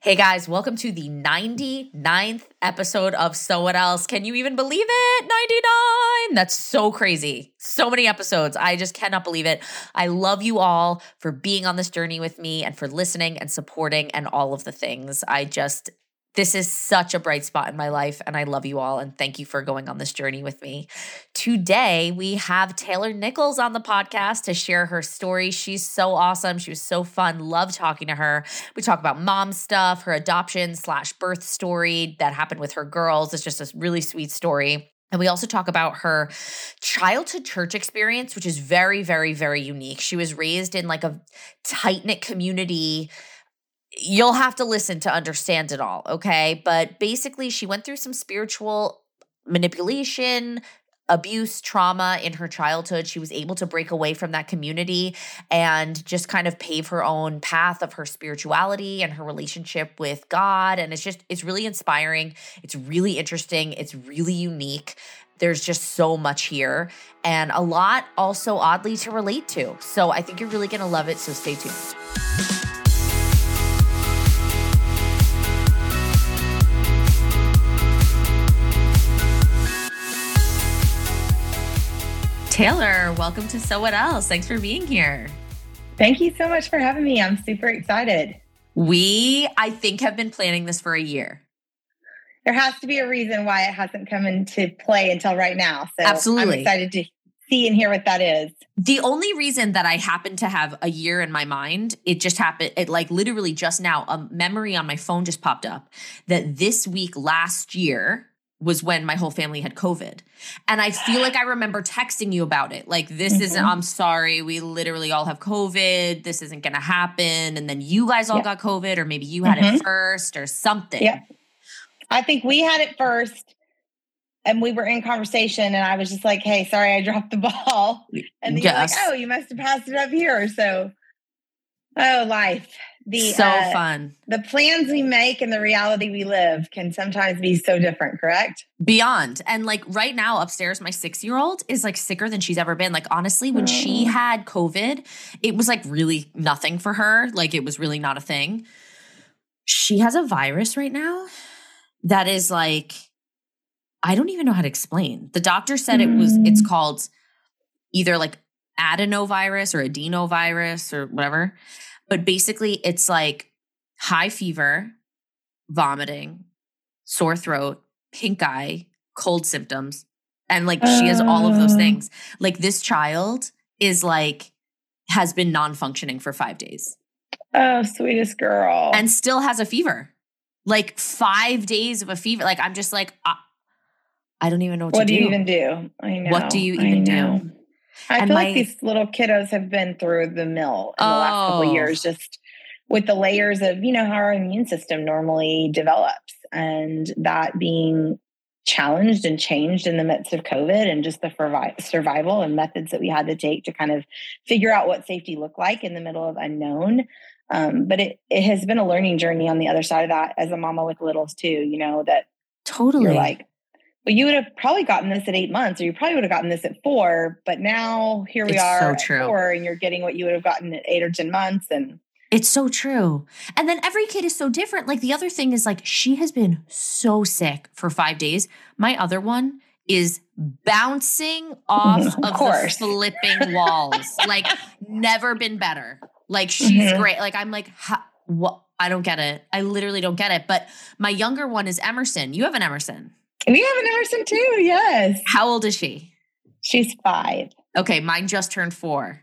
Hey guys, welcome to the 99th episode of So What Else. Can you even believe it? 99! That's so crazy. So many episodes. I just cannot believe it. I love you all for being on this journey with me and for listening and supporting and all of the things. I just this is such a bright spot in my life, and I love you all. And thank you for going on this journey with me. Today, we have Taylor Nichols on the podcast to share her story. She's so awesome. She was so fun. Love talking to her. We talk about mom stuff, her adoption slash birth story that happened with her girls. It's just a really sweet story. And we also talk about her childhood church experience, which is very, very, very unique. She was raised in like a tight knit community you'll have to listen to understand it all, okay? But basically, she went through some spiritual manipulation, abuse, trauma in her childhood. She was able to break away from that community and just kind of pave her own path of her spirituality and her relationship with God. And it's just, it's really inspiring. It's really interesting. It's really unique. There's just so much here and a lot also oddly to relate to. So I think you're really going to love it. So stay tuned. Taylor, welcome to So What Else. Thanks for being here. Thank you so much for having me. I'm super excited. We, I think, have been planning this for a year. There has to be a reason why it hasn't come into play until right now. So Absolutely. I'm excited to see and hear what that is. The only reason that I happen to have a year in my mind, it just happened, it like literally just now, a memory on my phone just popped up that this week last year, was when my whole family had COVID. And I feel like I remember texting you about it. Like, this mm-hmm. isn't, I'm sorry, we literally all have COVID. This isn't going to happen. And then you guys all yeah. got COVID, or maybe you had mm-hmm. it first or something. Yeah. I think we had it first. And we were in conversation, and I was just like, hey, sorry, I dropped the ball. And you're like, oh, you must have passed it up here. So, oh, life the so uh, fun. The plans we make and the reality we live can sometimes be so different, correct? Beyond. And like right now upstairs, my six year old is like sicker than she's ever been. Like honestly, when oh. she had COVID, it was like really nothing for her. Like it was really not a thing. She has a virus right now that is like, I don't even know how to explain. The doctor said mm. it was, it's mm. called either like adenovirus or adenovirus or whatever but basically, it's like high fever, vomiting, sore throat, pink eye, cold symptoms. And like she has all of those oh. things. Like this child is like, has been non functioning for five days. Oh, sweetest girl. And still has a fever. Like five days of a fever. Like I'm just like, I, I don't even know what, what to do. What do you even do? I know. What do you even do? I and feel my, like these little kiddos have been through the mill in oh. the last couple years, just with the layers of, you know, how our immune system normally develops and that being challenged and changed in the midst of COVID and just the survival and methods that we had to take to kind of figure out what safety looked like in the middle of unknown. Um, but it, it has been a learning journey on the other side of that as a mama with littles too, you know, that totally you're like, but you would have probably gotten this at eight months, or you probably would have gotten this at four. But now here we it's are so at true. four, and you're getting what you would have gotten at eight or ten months. And it's so true. And then every kid is so different. Like the other thing is like she has been so sick for five days. My other one is bouncing off of, of the flipping walls. like never been better. Like she's mm-hmm. great. Like I'm like, what? I don't get it. I literally don't get it. But my younger one is Emerson. You have an Emerson. We have an Emerson too, yes. How old is she? She's five. Okay, mine just turned four.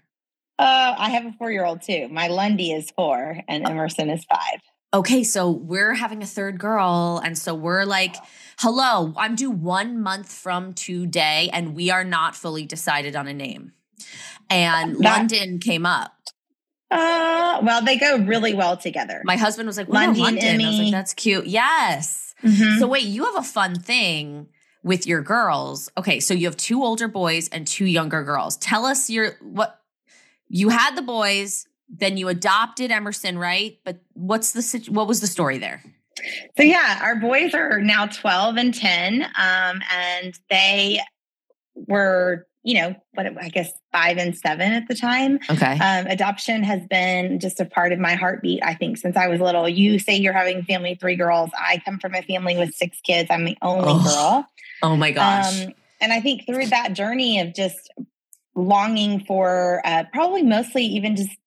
Uh, I have a four year old too. My Lundy is four and Emerson is five. Okay, so we're having a third girl. And so we're like, hello, I'm due one month from today, and we are not fully decided on a name. And that, London came up. Uh, well, they go really well together. My husband was like, London, London. I was like, that's cute. Yes. Mm-hmm. So wait, you have a fun thing with your girls. Okay, so you have two older boys and two younger girls. Tell us your what you had the boys, then you adopted Emerson, right? But what's the what was the story there? So yeah, our boys are now 12 and 10 um, and they were you know, what I guess five and seven at the time. Okay. Um, adoption has been just a part of my heartbeat, I think, since I was little. You say you're having family three girls. I come from a family with six kids. I'm the only oh. girl. Oh my gosh. Um, and I think through that journey of just longing for uh, probably mostly even just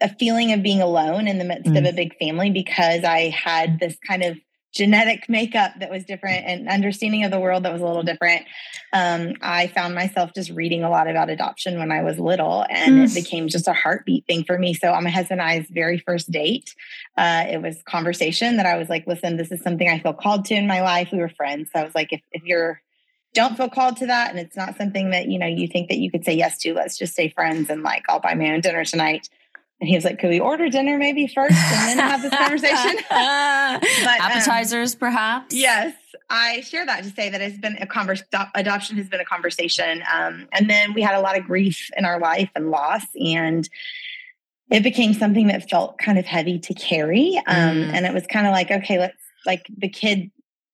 a feeling of being alone in the midst mm. of a big family because I had this kind of genetic makeup that was different and understanding of the world that was a little different. Um, I found myself just reading a lot about adoption when I was little, and mm. it became just a heartbeat thing for me. So on my husband and I's very first date, uh, it was conversation that I was like, "Listen, this is something I feel called to in my life." We were friends, so I was like, "If if you're don't feel called to that and it's not something that you know you think that you could say yes to let's just stay friends and like i'll buy my own dinner tonight and he was like, "Could we order dinner maybe first and then have this conversation?" but, um, Appetizers, um, perhaps. Yes, I share that to say that it's been a conversation. Adoption has been a conversation, um, and then we had a lot of grief in our life and loss, and it became something that felt kind of heavy to carry. Um, mm. And it was kind of like, okay, let's like the kid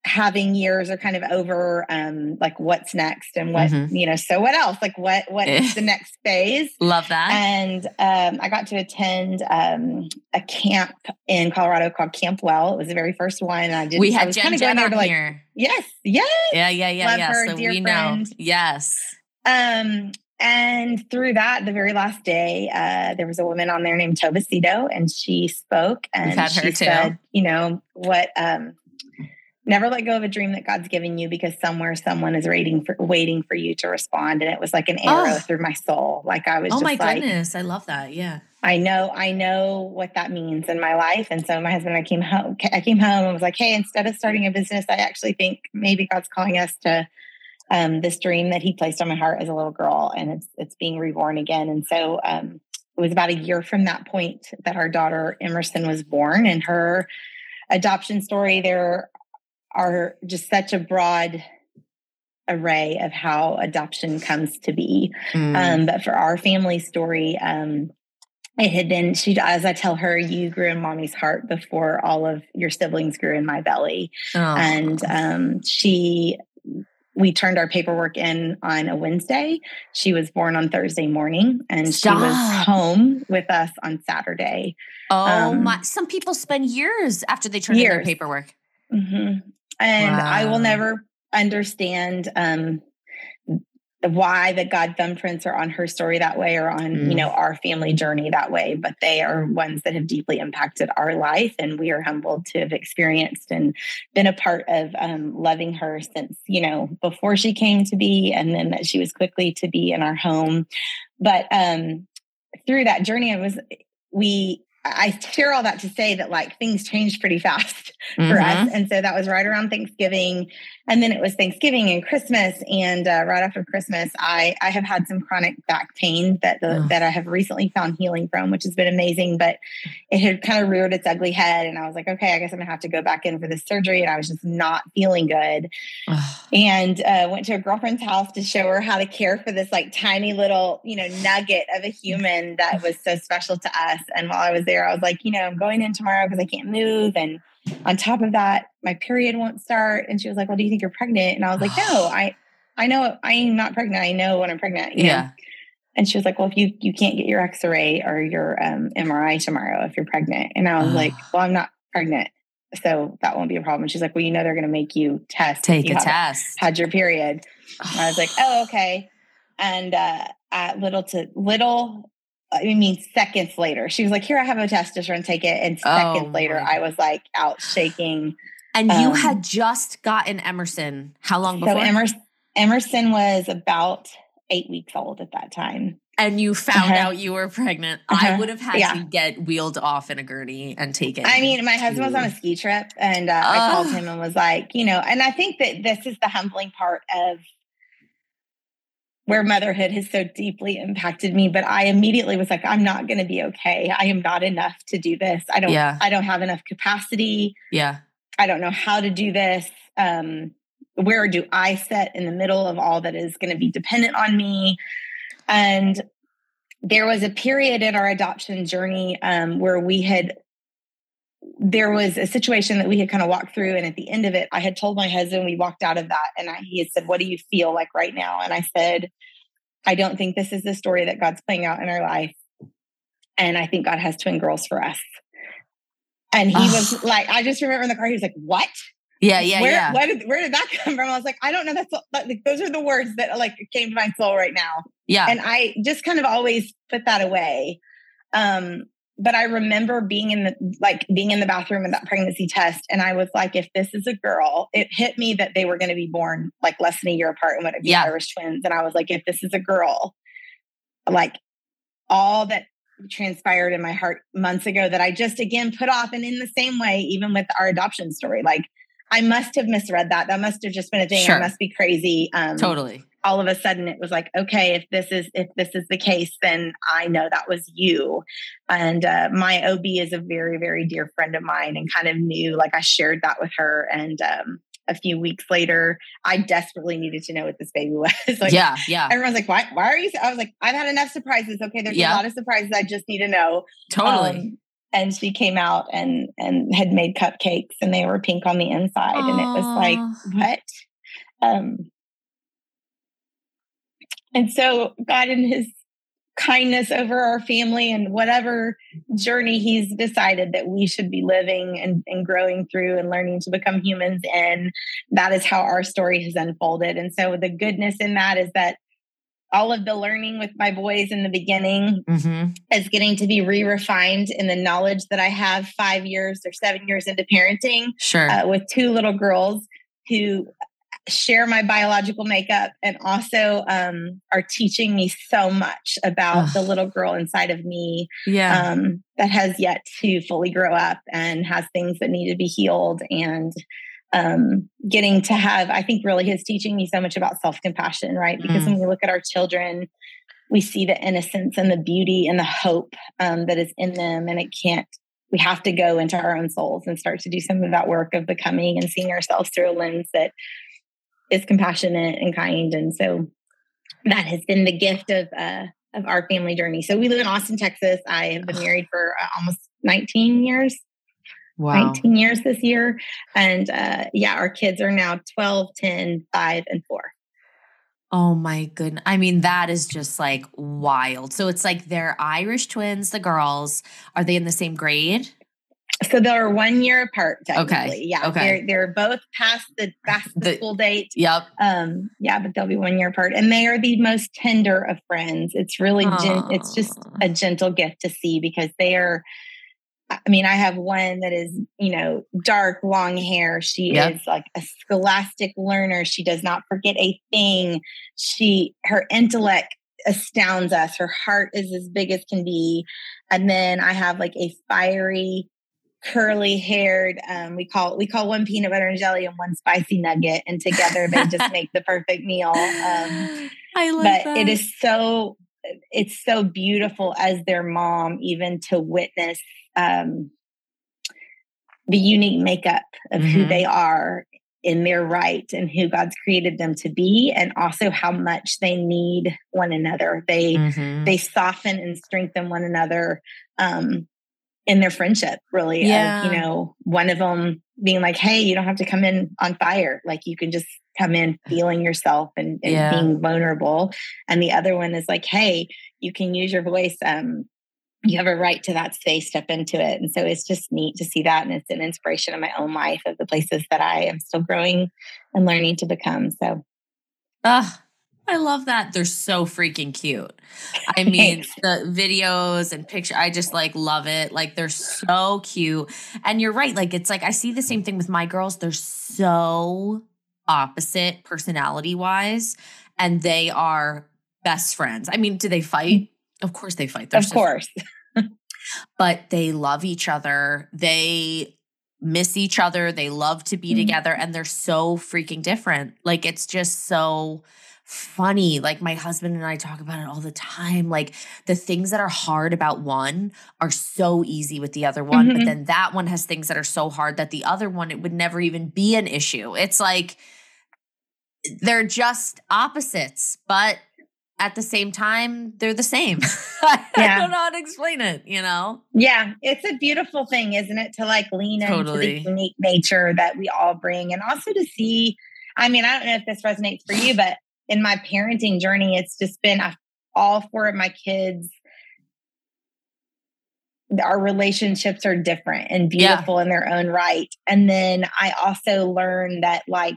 having years are kind of over um like what's next and what mm-hmm. you know so what else like what what's eh. the next phase love that and um i got to attend um a camp in colorado called camp well it was the very first one i did we had Jen kind of going there to like here. yes yes yeah yeah yeah love yeah her, so we friend. know yes um and through that, the very last day, uh, there was a woman on there named Tobacito, and she spoke and she said, "You know what? Um, never let go of a dream that God's given you because somewhere someone is waiting for waiting for you to respond. And it was like an arrow oh. through my soul. Like I was just oh my like, goodness. I love that. Yeah. I know, I know what that means in my life. And so my husband and I came home, I came home and was like, Hey, instead of starting a business, I actually think maybe God's calling us to um, this dream that he placed on my heart as a little girl and it's, it's being reborn again. And so, um, it was about a year from that point that our daughter Emerson was born and her adoption story. There are just such a broad array of how adoption comes to be. Mm. Um, but for our family story, um, it had been she as I tell her, you grew in mommy's heart before all of your siblings grew in my belly. Oh. And um, she we turned our paperwork in on a Wednesday. She was born on Thursday morning and Stop. she was home with us on Saturday. Oh um, my some people spend years after they turn years. in their paperwork. Mm-hmm and wow. I will never understand um, why the God thumbprints are on her story that way or on mm. you know our family journey that way but they are ones that have deeply impacted our life and we are humbled to have experienced and been a part of um, loving her since you know before she came to be and then that she was quickly to be in our home but um, through that journey it was we I share all that to say that like things changed pretty fast mm-hmm. for us. Mm-hmm. And so that was right around Thanksgiving. And then it was Thanksgiving and Christmas. And uh, right after Christmas, I, I have had some chronic back pain that the, that I have recently found healing from, which has been amazing. But it had kind of reared its ugly head. And I was like, okay, I guess I'm gonna have to go back in for this surgery. And I was just not feeling good. and uh, went to a girlfriend's house to show her how to care for this like tiny little, you know, nugget of a human that was so special to us. And while I was there, I was like, you know, I'm going in tomorrow because I can't move. And on top of that, my period won't start. And she was like, Well, do you think you're pregnant? And I was like, No, I I know I'm not pregnant. I know when I'm pregnant. yeah. Know? And she was like, Well, if you you can't get your x-ray or your um, MRI tomorrow if you're pregnant. And I was like, Well, I'm not pregnant. So that won't be a problem. She's like, Well, you know they're gonna make you test. Take a test. Had your period. I was like, Oh, okay. And uh at little to little I mean, seconds later, she was like, "Here, I have a test. Just run, take it." And seconds oh, later, I was like out shaking. And um, you had just gotten Emerson. How long before? So Emerson, Emerson was about eight weeks old at that time. And you found uh-huh. out you were pregnant. Uh-huh. I would have had yeah. to get wheeled off in a gurney and taken. I mean, my husband was on a ski trip, and uh, uh, I called him and was like, you know, and I think that this is the humbling part of where motherhood has so deeply impacted me but i immediately was like i'm not going to be okay. I am not enough to do this. I don't yeah. i don't have enough capacity. Yeah. I don't know how to do this. Um where do i set in the middle of all that is going to be dependent on me? And there was a period in our adoption journey um, where we had there was a situation that we had kind of walked through. And at the end of it, I had told my husband, we walked out of that, and I, he had said, What do you feel like right now? And I said, I don't think this is the story that God's playing out in our life. And I think God has twin girls for us. And he was like, I just remember in the car, he was like, What? Yeah, yeah, where, yeah. Where did, where did that come from? I was like, I don't know. That's like, those are the words that like came to my soul right now. Yeah. And I just kind of always put that away. Um, but I remember being in the like being in the bathroom of that pregnancy test, and I was like, if this is a girl, it hit me that they were going to be born like less than a year apart and would be yeah. Irish twins. And I was like, if this is a girl, like all that transpired in my heart months ago that I just again put off, and in the same way, even with our adoption story, like I must have misread that. That must have just been a thing. Sure. I must be crazy. Um, totally. All of a sudden, it was like, okay, if this is if this is the case, then I know that was you. And uh, my OB is a very very dear friend of mine, and kind of knew. Like I shared that with her, and um, a few weeks later, I desperately needed to know what this baby was. like, yeah, yeah. Everyone's like, "Why? Why are you?" I was like, "I've had enough surprises. Okay, there's yeah. a lot of surprises. I just need to know." Totally. Um, and she came out and and had made cupcakes and they were pink on the inside Aww. and it was like what um and so god in his kindness over our family and whatever journey he's decided that we should be living and, and growing through and learning to become humans and that is how our story has unfolded and so the goodness in that is that all of the learning with my boys in the beginning mm-hmm. is getting to be re-refined in the knowledge that I have five years or seven years into parenting. Sure. Uh, with two little girls who share my biological makeup and also um, are teaching me so much about Ugh. the little girl inside of me yeah. um, that has yet to fully grow up and has things that need to be healed and um, getting to have, I think really his teaching me so much about self compassion, right? Because mm. when we look at our children, we see the innocence and the beauty and the hope um, that is in them. And it can't, we have to go into our own souls and start to do some of that work of becoming and seeing ourselves through a lens that is compassionate and kind. And so that has been the gift of, uh, of our family journey. So we live in Austin, Texas. I have been married for uh, almost 19 years wow. 19 years this year. And uh, yeah, our kids are now 12, 10, 5, and 4. Oh my goodness. I mean, that is just like wild. So it's like they're Irish twins, the girls. Are they in the same grade? So they're one year apart. Okay. Yeah. Okay. They're they're both past the past the, the school date. Yep. Um, yeah, but they'll be one year apart. And they are the most tender of friends. It's really gen- it's just a gentle gift to see because they are I mean, I have one that is, you know, dark, long hair. She yep. is like a scholastic learner. She does not forget a thing. She, her intellect astounds us. Her heart is as big as can be. And then I have like a fiery, curly haired, um, we call, we call one peanut butter and jelly and one spicy nugget. And together they just make the perfect meal. Um, I love but that. it is so, it's so beautiful as their mom, even to witness um, the unique makeup of mm-hmm. who they are in their right and who God's created them to be and also how much they need one another. They mm-hmm. they soften and strengthen one another um in their friendship really yeah. you know one of them being like hey you don't have to come in on fire like you can just come in feeling yourself and, and yeah. being vulnerable and the other one is like hey you can use your voice um you have a right to that space, step into it. And so it's just neat to see that. And it's an inspiration in my own life of the places that I am still growing and learning to become. So, ah, I love that. They're so freaking cute. I mean, the videos and picture, I just like love it. Like they're so cute. And you're right. Like it's like I see the same thing with my girls. They're so opposite personality wise, and they are best friends. I mean, do they fight? Of course they fight. They're of course. but they love each other. They miss each other. They love to be mm-hmm. together and they're so freaking different. Like it's just so funny. Like my husband and I talk about it all the time. Like the things that are hard about one are so easy with the other one, mm-hmm. but then that one has things that are so hard that the other one it would never even be an issue. It's like they're just opposites, but at the same time, they're the same. I yeah. don't know how to explain it, you know? Yeah, it's a beautiful thing, isn't it? To like lean totally. into the unique nature that we all bring and also to see. I mean, I don't know if this resonates for you, but in my parenting journey, it's just been all four of my kids. Our relationships are different and beautiful yeah. in their own right. And then I also learned that, like,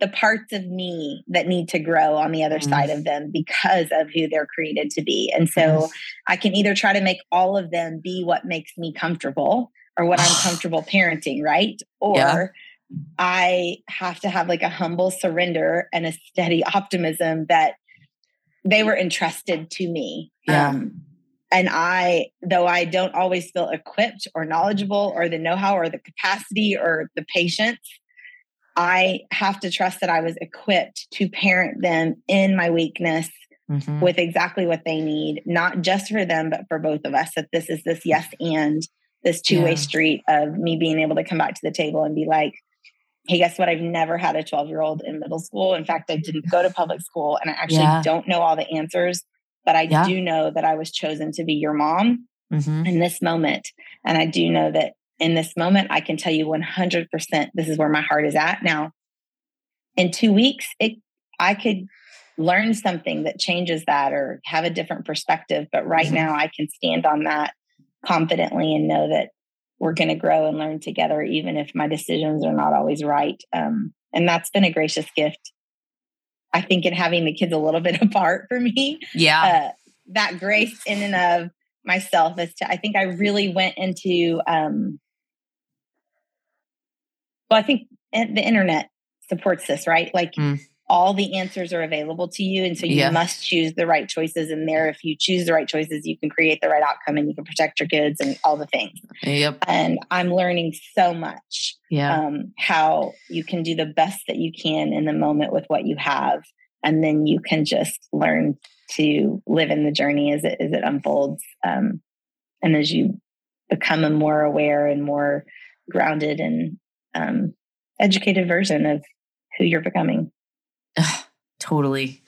the parts of me that need to grow on the other mm. side of them because of who they're created to be. And so mm. I can either try to make all of them be what makes me comfortable or what I'm comfortable parenting, right? Or yeah. I have to have like a humble surrender and a steady optimism that they were entrusted to me. Yeah. Um, and I, though I don't always feel equipped or knowledgeable or the know how or the capacity or the patience, I have to trust that I was equipped to parent them in my weakness mm-hmm. with exactly what they need, not just for them, but for both of us. That this is this yes and this two way yeah. street of me being able to come back to the table and be like, hey, guess what? I've never had a 12 year old in middle school. In fact, I didn't go to public school and I actually yeah. don't know all the answers, but I yeah. do know that I was chosen to be your mom mm-hmm. in this moment. And I do know that in this moment, I can tell you 100% this is where my heart is at. Now, in two weeks, it I could learn something that changes that or have a different perspective. But right mm-hmm. now, I can stand on that confidently and know that we're going to grow and learn together, even if my decisions are not always right. Um, and that's been a gracious gift. I think in having the kids a little bit apart for me. Yeah. Uh, that grace in and of myself is to, I think I really went into um, well, I think the internet supports this, right? Like mm. All the answers are available to you. And so you yeah. must choose the right choices in there. If you choose the right choices, you can create the right outcome and you can protect your kids and all the things. Yep. And I'm learning so much. Yeah. Um, how you can do the best that you can in the moment with what you have. And then you can just learn to live in the journey as it as it unfolds. Um, and as you become a more aware and more grounded and um, educated version of who you're becoming. Ugh, totally.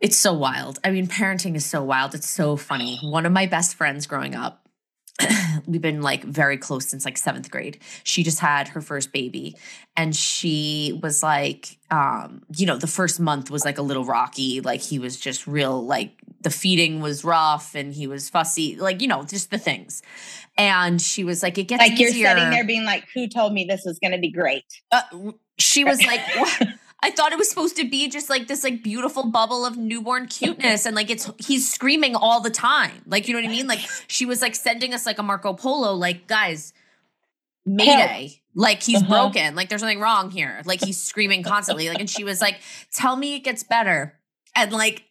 It's so wild. I mean, parenting is so wild. It's so funny. One of my best friends growing up, we've been like very close since like seventh grade. She just had her first baby. And she was like, um, you know, the first month was like a little rocky. Like he was just real, like the feeding was rough and he was fussy, like, you know, just the things. And she was like, it gets like easier. you're sitting there being like, who told me this was going to be great? Uh, she was like, I thought it was supposed to be just like this like beautiful bubble of newborn cuteness and like it's he's screaming all the time. Like you know what I mean? Like she was like sending us like a Marco Polo like guys mayday. Like he's uh-huh. broken. Like there's something wrong here. Like he's screaming constantly. Like and she was like tell me it gets better. And like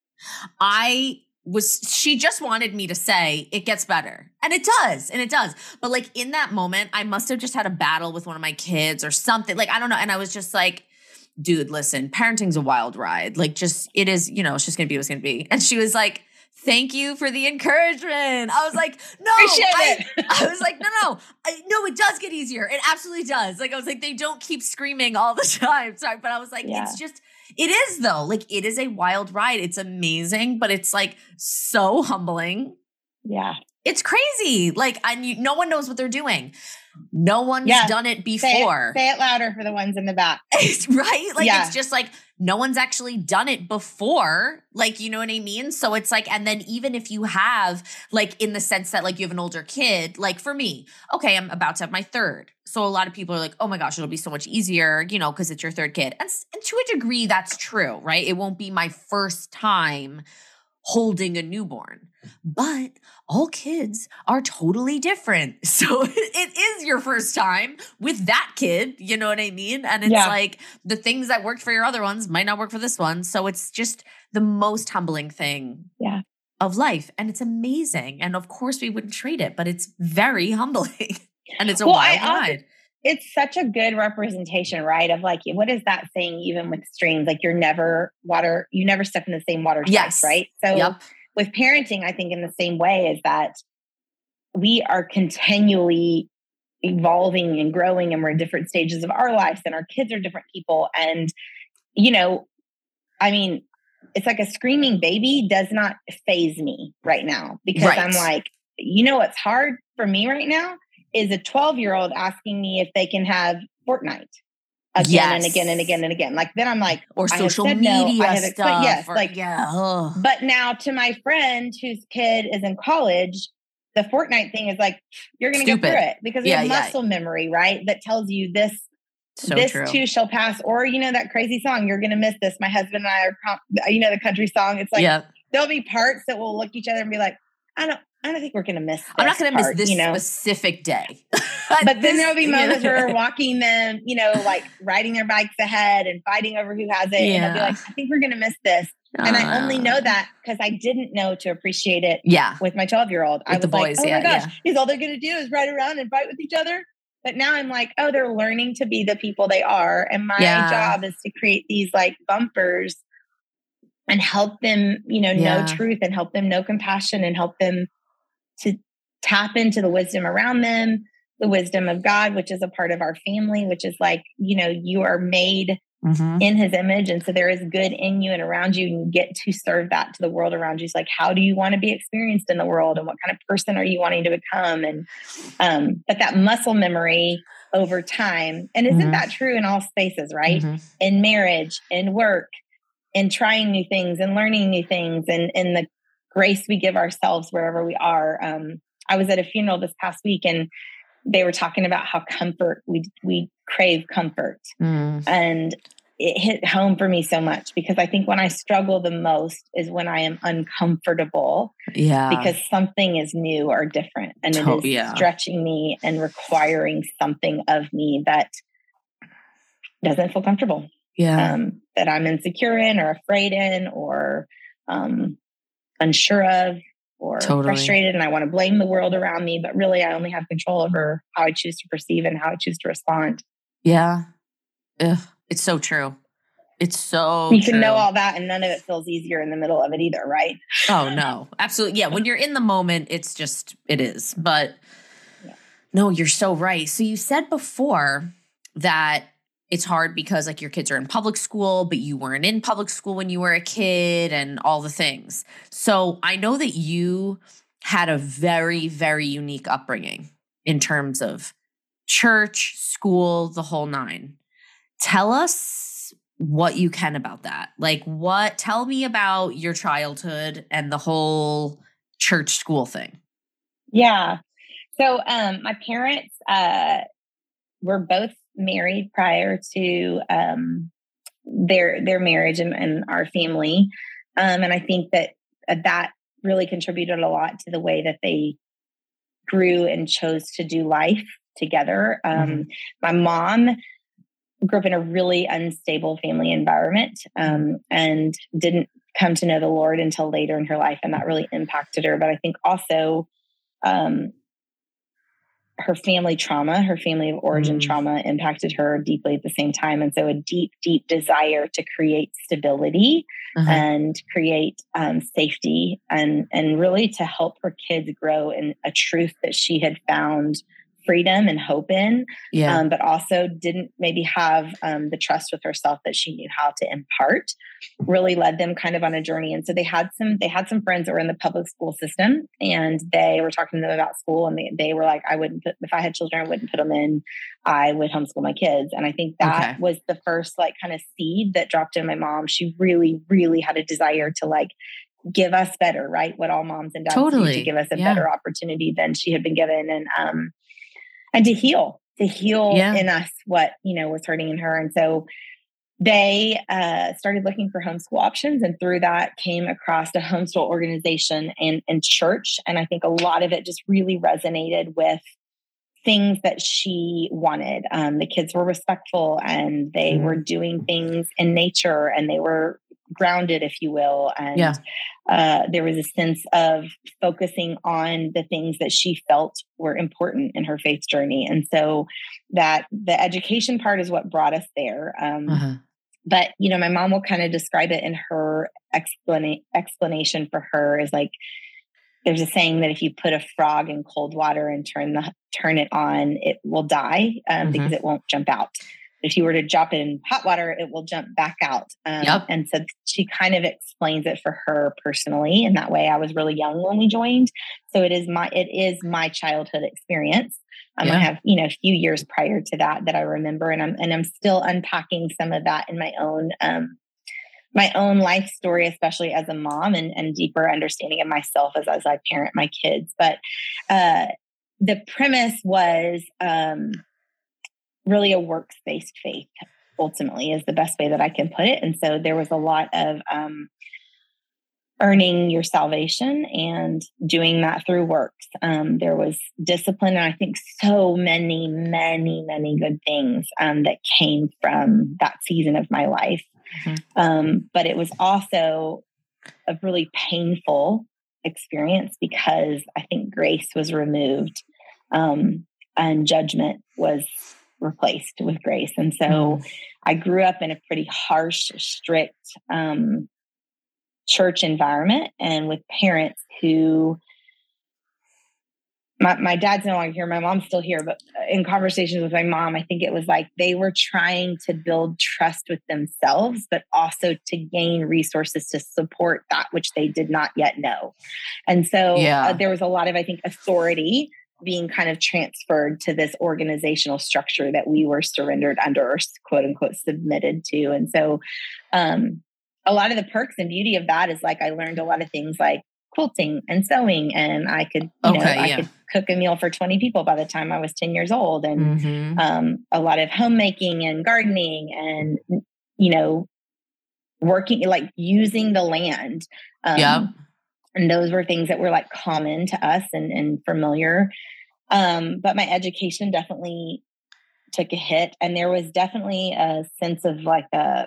I was she just wanted me to say it gets better and it does and it does but like in that moment i must have just had a battle with one of my kids or something like i don't know and i was just like dude listen parenting's a wild ride like just it is you know it's just gonna be what's gonna be and she was like thank you for the encouragement i was like no I, I, was like no no I, no it does get easier it absolutely does like i was like they don't keep screaming all the time sorry but i was like yeah. it's just it is though. Like it is a wild ride. It's amazing, but it's like so humbling. Yeah. It's crazy. Like I no one knows what they're doing. No one's yeah. done it before. Say it, say it, louder for the ones in the back. right? Like yeah. it's just like no one's actually done it before. Like, you know what I mean? So it's like, and then even if you have, like, in the sense that like you have an older kid, like for me, okay, I'm about to have my third. So a lot of people are like, oh my gosh, it'll be so much easier, you know, because it's your third kid. And, and to a degree, that's true, right? It won't be my first time holding a newborn. But all kids are totally different. So it is your first time with that kid, you know what I mean? And it's yeah. like the things that worked for your other ones might not work for this one. So it's just the most humbling thing. Yeah. Of life. And it's amazing. And of course we wouldn't trade it, but it's very humbling. and it's a well, wild ride it's such a good representation, right? Of like, what is that saying? Even with streams, like you're never water, you never step in the same water yes. twice, right? So yep. With parenting, I think in the same way is that we are continually evolving and growing, and we're in different stages of our lives, and our kids are different people, and you know, I mean, it's like a screaming baby does not phase me right now because Right. I'm like, you know what's hard for me right now is a 12 year old asking me if they can have Fortnite again and again and again and again. Like then I'm like, or have social said no, media I have explained- stuff. yes, or- like- yeah. ugh. but now to my friend whose kid is in college, the Fortnite thing is like, you're going to get through it because Yeah, have yeah. muscle memory, right? That tells you this so this true. too shall pass. Or, you know, that crazy song, you're going to miss this. My husband and I are, you know, the country song. It's like, yeah, there'll be parts that will look each other and be like, I don't, I don't think we're going to miss. I'm not going to miss this you know. specific day. But then This- there'll be moments yeah. where we're walking them, you know, like riding their bikes ahead and fighting over who has it. And they'll be like, I think we're going to miss this. And I only know Uh, that because I didn't know to appreciate it Yeah, with my 12 year old. I was the like, boys, oh yeah, my gosh, yeah. is all they're going to do is ride around and fight with each other? But now I'm like, oh, they're learning to be the people they are. And my Yeah. job is to create these like bumpers and help them, you know, Yeah. know truth and help them know compassion and help them to tap into the wisdom around them, the wisdom of God, which is a part of our family, which is like, you know, you are made Mhm. in his image. And so there is good in you and around you, and you get to serve that to the world around you. It's like, how do you want to be experienced in the world? And what kind of person are you wanting to become? And um, but that muscle memory over time, and isn't Mhm. that true in all spaces, right? Mhm. In marriage, in work, in trying new things and learning new things and in the grace we give ourselves wherever we are. Um, I was at a funeral this past week and they were talking about how comfort we we crave comfort Mm. and it hit home for me so much because I think when I struggle the most is when I am uncomfortable Yeah, because something is new or different and it To- is yeah. stretching me and requiring something of me that doesn't feel comfortable yeah, um, that I'm insecure in or afraid in or um, unsure of or Totally. frustrated and I want to blame the world around me but really I only have control over how I choose to perceive and how I choose to respond yeah. Ugh, it's so true. It's so you can know all that and none of it feels easier in the middle of it either right Oh no, absolutely. Yeah, when you're in the moment, it's just it is. But Yeah. no, you're so right. So you said before that it's hard because like your kids are in public school, but you weren't in public school when you were a kid and all the things. So I know that you had a very very unique upbringing in terms of church, school, the whole nine. Tell us what you can about that. Like, what, tell me about your childhood and the whole church school thing. Yeah. So um my parents uh were both married prior to um their their marriage and, and our family. Um and I think that uh, that really contributed a lot to the way that they grew and chose to do life together. Um my mom grew up in a really unstable family environment um, and didn't come to know the Lord until later in her life, and that really impacted her. But I think also um, her family trauma, her family of origin Mm. trauma, impacted her deeply at the same time, and so a deep, deep desire to create stability Uh-huh. and create um, safety and and really to help her kids grow in a truth that she had found freedom and hope in yeah. um, but also didn't maybe have um, the trust with herself that she knew how to impart really led them kind of on a journey and so they had some they had some friends that were in the public school system and they were talking to them about school and they, they were like i wouldn't put if i had children i wouldn't put them in i would homeschool my kids and i think that Okay. was the first like kind of seed that dropped in my mom she really really had a desire to like give us better right what all moms and dads do Totally. to give us a Yeah. better opportunity than she had been given and um and to heal to heal Yeah. in us what you know was hurting in her. And so they uh, started looking for homeschool options and through that came across a homeschool organization and, and church. And i think a lot of it just really resonated with things that she wanted. Um, the kids were respectful and they were doing things in nature and they were grounded if you will and Yeah. uh, there was a sense of focusing on the things that she felt were important in her faith journey and so that the education part is what brought us there um, Uh-huh. but you know my mom will kind of describe it in her explana- explanation for her is like there's a saying that if you put a frog in cold water and turn the turn it on it will die um, Mhm. because it won't jump out if you were to drop it in hot water, it will jump back out. Um, yep. And so she kind of explains it for her personally. And that way, I was really young when we joined, so it is my it is my childhood experience. Um, yeah. I have you know a few years prior to that that I remember, and I'm and I'm still unpacking some of that in my own um, my own life story, especially as a mom, and, and deeper understanding of myself as as I parent my kids. But uh, the premise was um, really a works based faith. Ultimately, is the best way that I can put it. And so there was a lot of um, earning your salvation and doing that through works. Um, there was discipline, and I think so many, many, many good things um, that came from that season of my life. Mm-hmm. Um, but it was also a really painful experience because I think grace was removed um, and judgment was replaced with grace. And so mm. I grew up in a pretty harsh, strict, um, church environment and with parents who my, my dad's no longer here my mom's still here but in conversations with my mom i think it was like they were trying to build trust with themselves but also to gain resources to support that which they did not yet know and so uh, yeah. uh, there was a lot of i think authority being kind of transferred to this organizational structure that we were surrendered under or quote unquote submitted to and so um, a lot of the perks and beauty of that is like I learned a lot of things like quilting and sewing and I could, you okay, know, I yeah. could cook a meal for 20 people by the time I was 10 years old and mm-hmm. um, a lot of homemaking and gardening and, you know, working, like using the land. Um, yeah. And those were things that were like common to us and, and familiar. Um, but my education definitely took a hit and there was definitely a sense of like a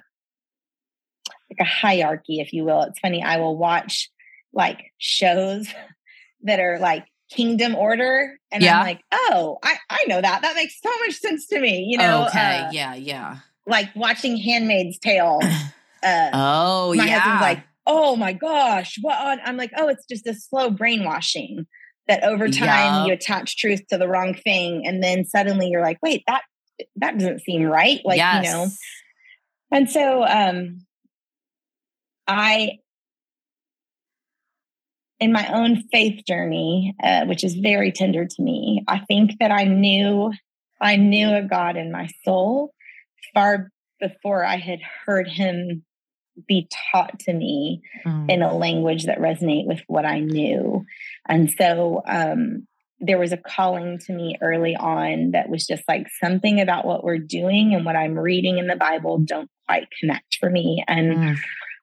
like a hierarchy, if you will. It's funny, I will watch like shows that are like kingdom order and yeah. i'm like oh I, I know that that makes so much sense to me you know okay uh, yeah yeah like watching handmaid's tale uh, oh my yeah. husband's like oh my gosh what on i'm like oh it's just a slow brainwashing that over time yep. you attach truth to the wrong thing and then suddenly you're like wait that that doesn't seem right like yes. you know and so um I, in my own faith journey, uh, which is very tender to me, I think that I knew I knew a God in my soul far before I had heard Him be taught to me mm. in a language that resonate with what I knew, and so um, there was a calling to me early on that was just like something about what we're doing and what I'm reading in the Bible don't quite connect for me, and. Mm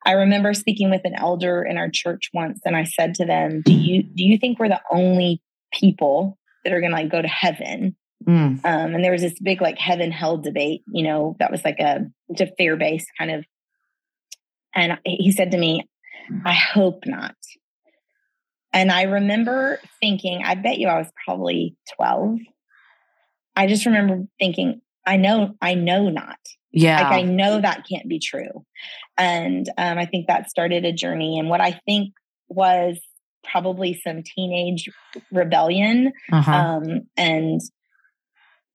I remember speaking with an elder in our church once, and I said to them, "Do you do you think we're the only people that are going to like go to heaven?" Mm. Um, and there was this big like heaven hell debate. You know, that was like a, a fair based kind of. And he said to me, "I hope not." And I remember thinking, I bet you I was probably twelve. I just remember thinking, I know, I know not. Yeah. Like I know that can't be true. And um, I think that started a journey. And what I think was probably some teenage rebellion uh-huh. um, and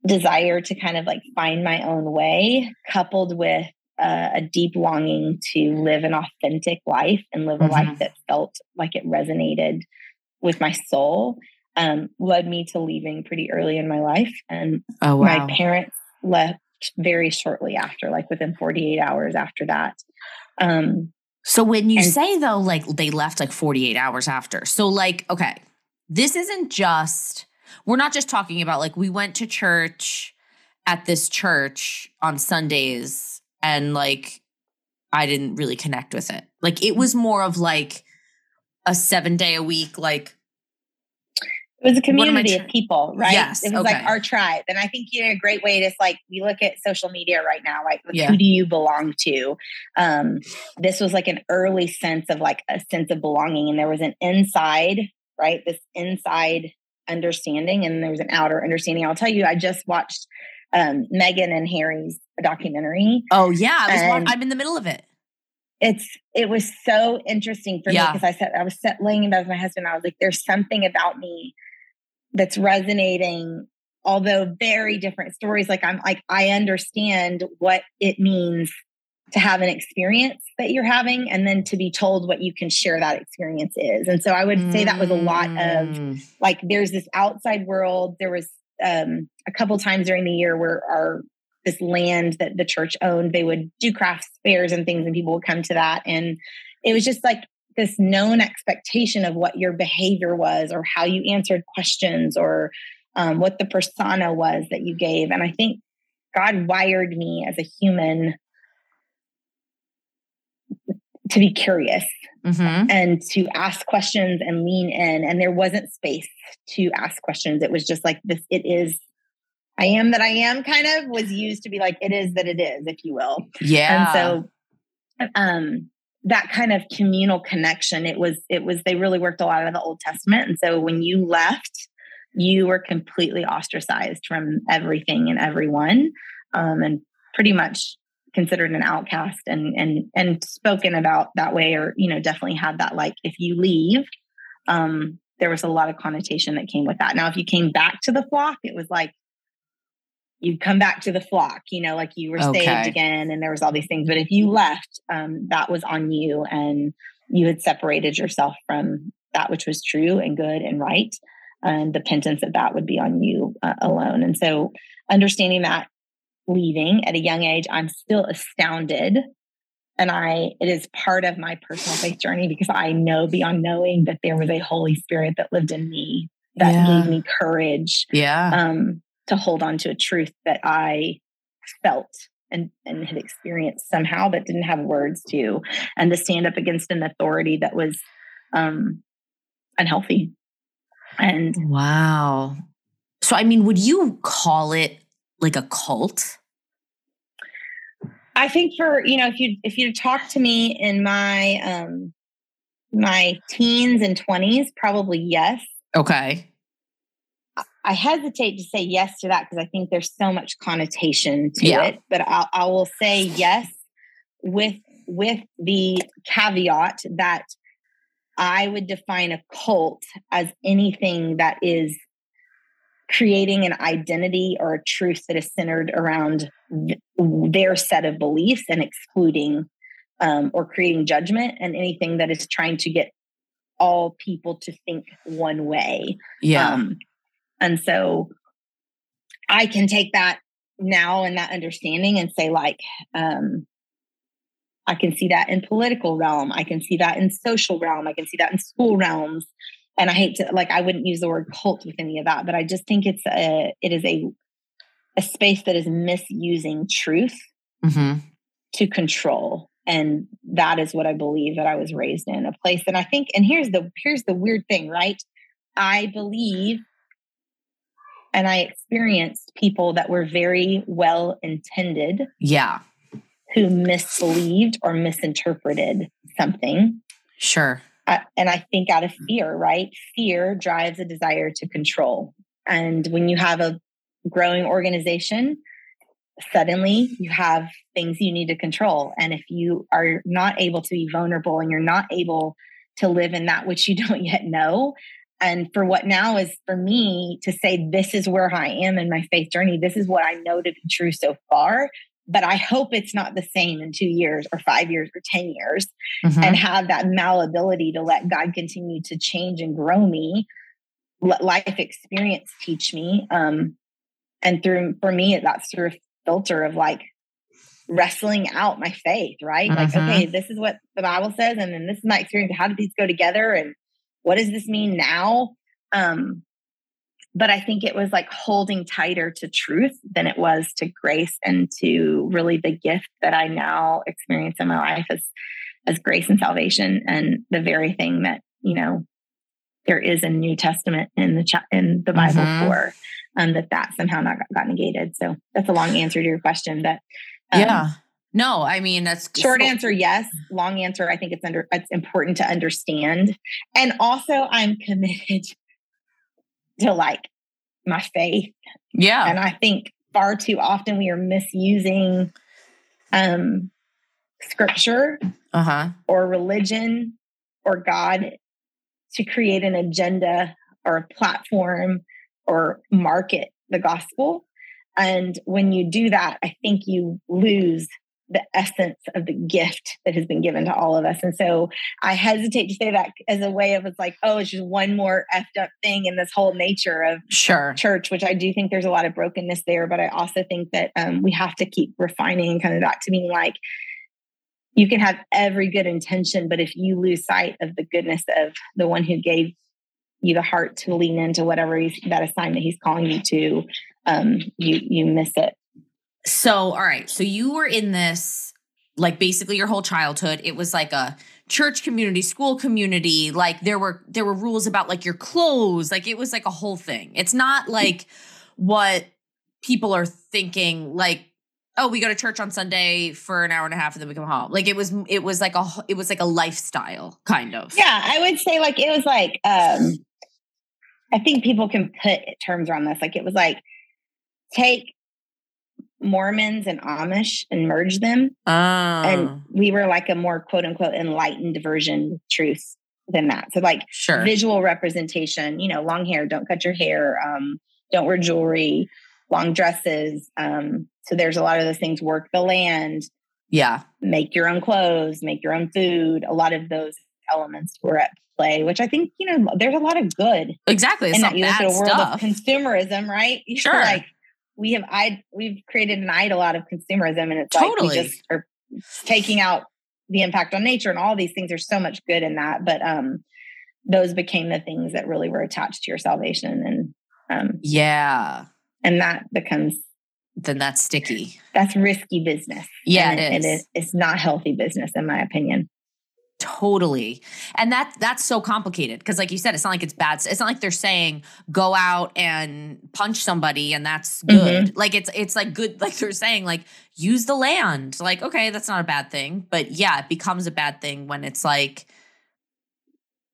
desire to kind of like find my own way, coupled with uh, a deep longing to live an authentic life and live a mm-hmm. life that felt like it resonated with my soul, um, led me to leaving pretty early in my life. And oh, wow. my parents left very shortly after, like within 48 hours after that. Um, so when you and, say though, like they left like 48 hours after, so like, okay, this isn't just, we're not just talking about like we went to church at this church on Sundays and like I didn't really connect with it. Like it was more of like a seven day a week, like it was a community of people, right? Yes. It was okay. like our tribe. And I think, you know, a great way to like, we look at social media right now, like, yeah. who do you belong to? Um, this was like an early sense of like a sense of belonging. And there was an inside, right? This inside understanding and there was an outer understanding. I'll tell you, I just watched um, Meghan and Harry's documentary. Oh, yeah. I I'm in the middle of it it's it was so interesting for yeah. me because I said I was set, laying in bed with my husband. I was like, "There's something about me that's resonating although very different stories, like I'm like, I understand what it means to have an experience that you're having and then to be told what you can share that experience is. And so I would say that was a lot of mm. like there's this outside world. There was um, a couple times during the year where our this land that the church owned, they would do crafts fairs and things and people would come to that. And it was just like this known expectation of what your behavior was or how you answered questions or um, what the persona was that you gave. And I think God wired me as a human to be curious mm-hmm. and to ask questions and lean in. And there wasn't space to ask questions. It was just like this, it is, I am that I am kind of was used to be like, it is that it is, if you will. Yeah. And so, um, that kind of communal connection, it was, it was, they really worked a lot of the Old Testament. And so when you left, you were completely ostracized from everything and everyone. Um, and pretty much considered an outcast and and and spoken about that way or you know definitely had that like if you leave um there was a lot of connotation that came with that now if you came back to the flock it was like you'd come back to the flock you know like you were okay. saved again and there was all these things but if you left um that was on you and you had separated yourself from that which was true and good and right and the penance of that would be on you uh, alone and so understanding that leaving at a young age, I'm still astounded. And I, it is part of my personal faith journey because I know beyond knowing that there was a Holy Spirit that lived in me that yeah. gave me courage. Yeah. Um, to hold on to a truth that I felt and, and had experienced somehow but didn't have words to, and to stand up against an authority that was um, unhealthy. And wow. So, I mean, would you call it like a cult? I think for you know if you if you talk to me in my um my teens and 20s probably yes. Okay. I hesitate to say yes to that because I think there's so much connotation to yeah. it, but I'll, I will say yes with with the caveat that I would define a cult as anything that is creating an identity or a truth that is centered around their set of beliefs and excluding um, or creating judgment and anything that is trying to get all people to think one way. Yeah. Um, and so I can take that now and that understanding and say, like, um, I can see that in political realm. I can see that in social realm. I can see that in school realms and I hate to like I wouldn't use the word cult with any of that, but I just think it's a it is a a space that is misusing truth mm-hmm. to control. And that is what I believe that I was raised in a place. And I think, and here's the here's the weird thing, right? I believe and I experienced people that were very well intended. Yeah. Who misbelieved or misinterpreted something. Sure and I think out of fear, right? Fear drives a desire to control. And when you have a growing organization, suddenly you have things you need to control. And if you are not able to be vulnerable and you're not able to live in that which you don't yet know, and for what now is for me to say, this is where I am in my faith journey, this is what I know to be true so far, but I hope it's not the same in two years or five years or 10 years mm-hmm. and have that malleability to let God continue to change and grow me, let life experience teach me. Um, and through, for me, that's through a filter of like wrestling out my faith, right? Mm-hmm. Like, okay, this is what the Bible says, and then this is my experience. How do these go together? And what does this mean now? Um, but I think it was like holding tighter to truth than it was to grace and to really the gift that I now experience in my life as as grace and salvation and the very thing that you know there is a New Testament in the cha- in the Bible mm-hmm. for um, that that somehow not got, got, negated. So that's a long answer to your question, but um, yeah. No, I mean that's short so- answer yes. Long answer, I think it's under it's important to understand. And also I'm committed to like my faith. Yeah. And I think far too often we are misusing um scripture uh-huh. or religion or God to create an agenda or a platform or market the gospel. And when you do that, I think you lose the essence of the gift that has been given to all of us. And so I hesitate to say that as a way of it's like, oh, it's just one more effed up thing in this whole nature of sure church, which I do think there's a lot of brokenness there. But I also think that um, we have to keep refining and of back to being like, you can have every good intention, but if you lose sight of the goodness of the one who gave you the heart to lean into whatever he's, that assignment he's calling you to, um, you you miss it. So, all right. So you were in this like basically your whole childhood. It was like a church community, school community. Like there were there were rules about like your clothes. Like it was like a whole thing. It's not like what people are thinking like oh we go to church on sunday for an hour and a half and then we come home like it was it was like a it was like a lifestyle kind of yeah i would say like it was like um i think people can put terms around this like it was like take Mormons and Amish and merge them. Oh. And we were like a more quote unquote enlightened version truth than that. So like sure. visual representation, you know, long hair, don't cut your hair, um, don't wear jewelry, long dresses. Um, so there's a lot of those things, work the land. Yeah. Make your own clothes, make your own food. A lot of those elements were at play, which I think, you know, there's a lot of good. Exactly. It's in that you look at a world stuff. of consumerism, right? Sure. like we have I we've created an idol out of consumerism and it's totally. like we just are taking out the impact on nature and all these things. There's so much good in that. But um those became the things that really were attached to your salvation. And um yeah. And that becomes then that's sticky. That's risky business. Yeah, and it, it is. It's not healthy business, in my opinion. Totally. And that that's so complicated because like you said it's not like it's bad it's not like they're saying go out and punch somebody and that's good. Mm-hmm. Like it's it's like good like they're saying like use the land. Like okay, that's not a bad thing, but yeah, it becomes a bad thing when it's like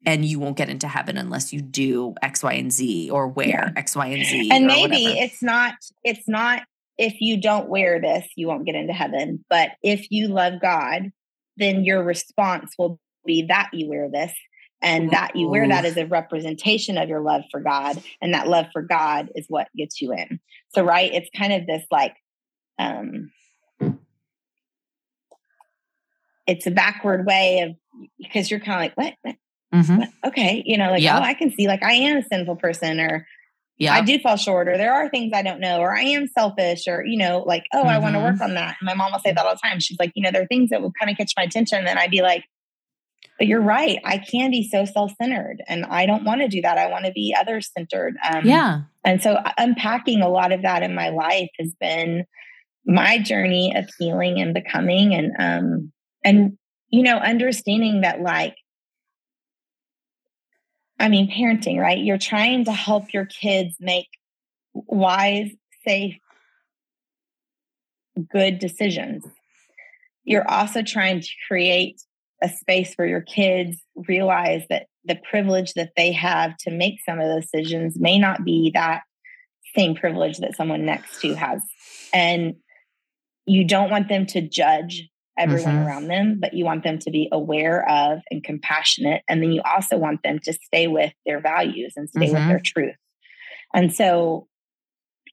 and you won't get into heaven unless you do X, Y, and Z or wear yeah. X, Y, and Z. And maybe whatever. it's not it's not if you don't wear this, you won't get into heaven. But if you love God, then your response will be that you wear this and that you wear that as a representation of your love for God and that love for God is what gets you in. So right, it's kind of this like um it's a backward way of because you're kind of like what? Mm-hmm. what? okay you know like yep. oh I can see like I am a sinful person or yeah. I do fall short, or there are things I don't know, or I am selfish, or you know, like, oh, mm-hmm. I want to work on that. And my mom will say that all the time. She's like, you know, there are things that will kind of catch my attention, and I'd be like, but you're right. I can be so self-centered, and I don't want to do that. I want to be other-centered. Um, yeah. And so, uh, unpacking a lot of that in my life has been my journey of healing and becoming, and um, and you know, understanding that like I mean, parenting, right? You're trying to help your kids make wise, safe, good decisions. You're also trying to create a space where your kids realize that the privilege that they have to make some of those decisions may not be that same privilege that someone next to has. And you don't want them to judge everyone mm-hmm. around them, but you want them to be aware of and compassionate. And then you also want them to stay with their values and stay mm-hmm. with their truth. And so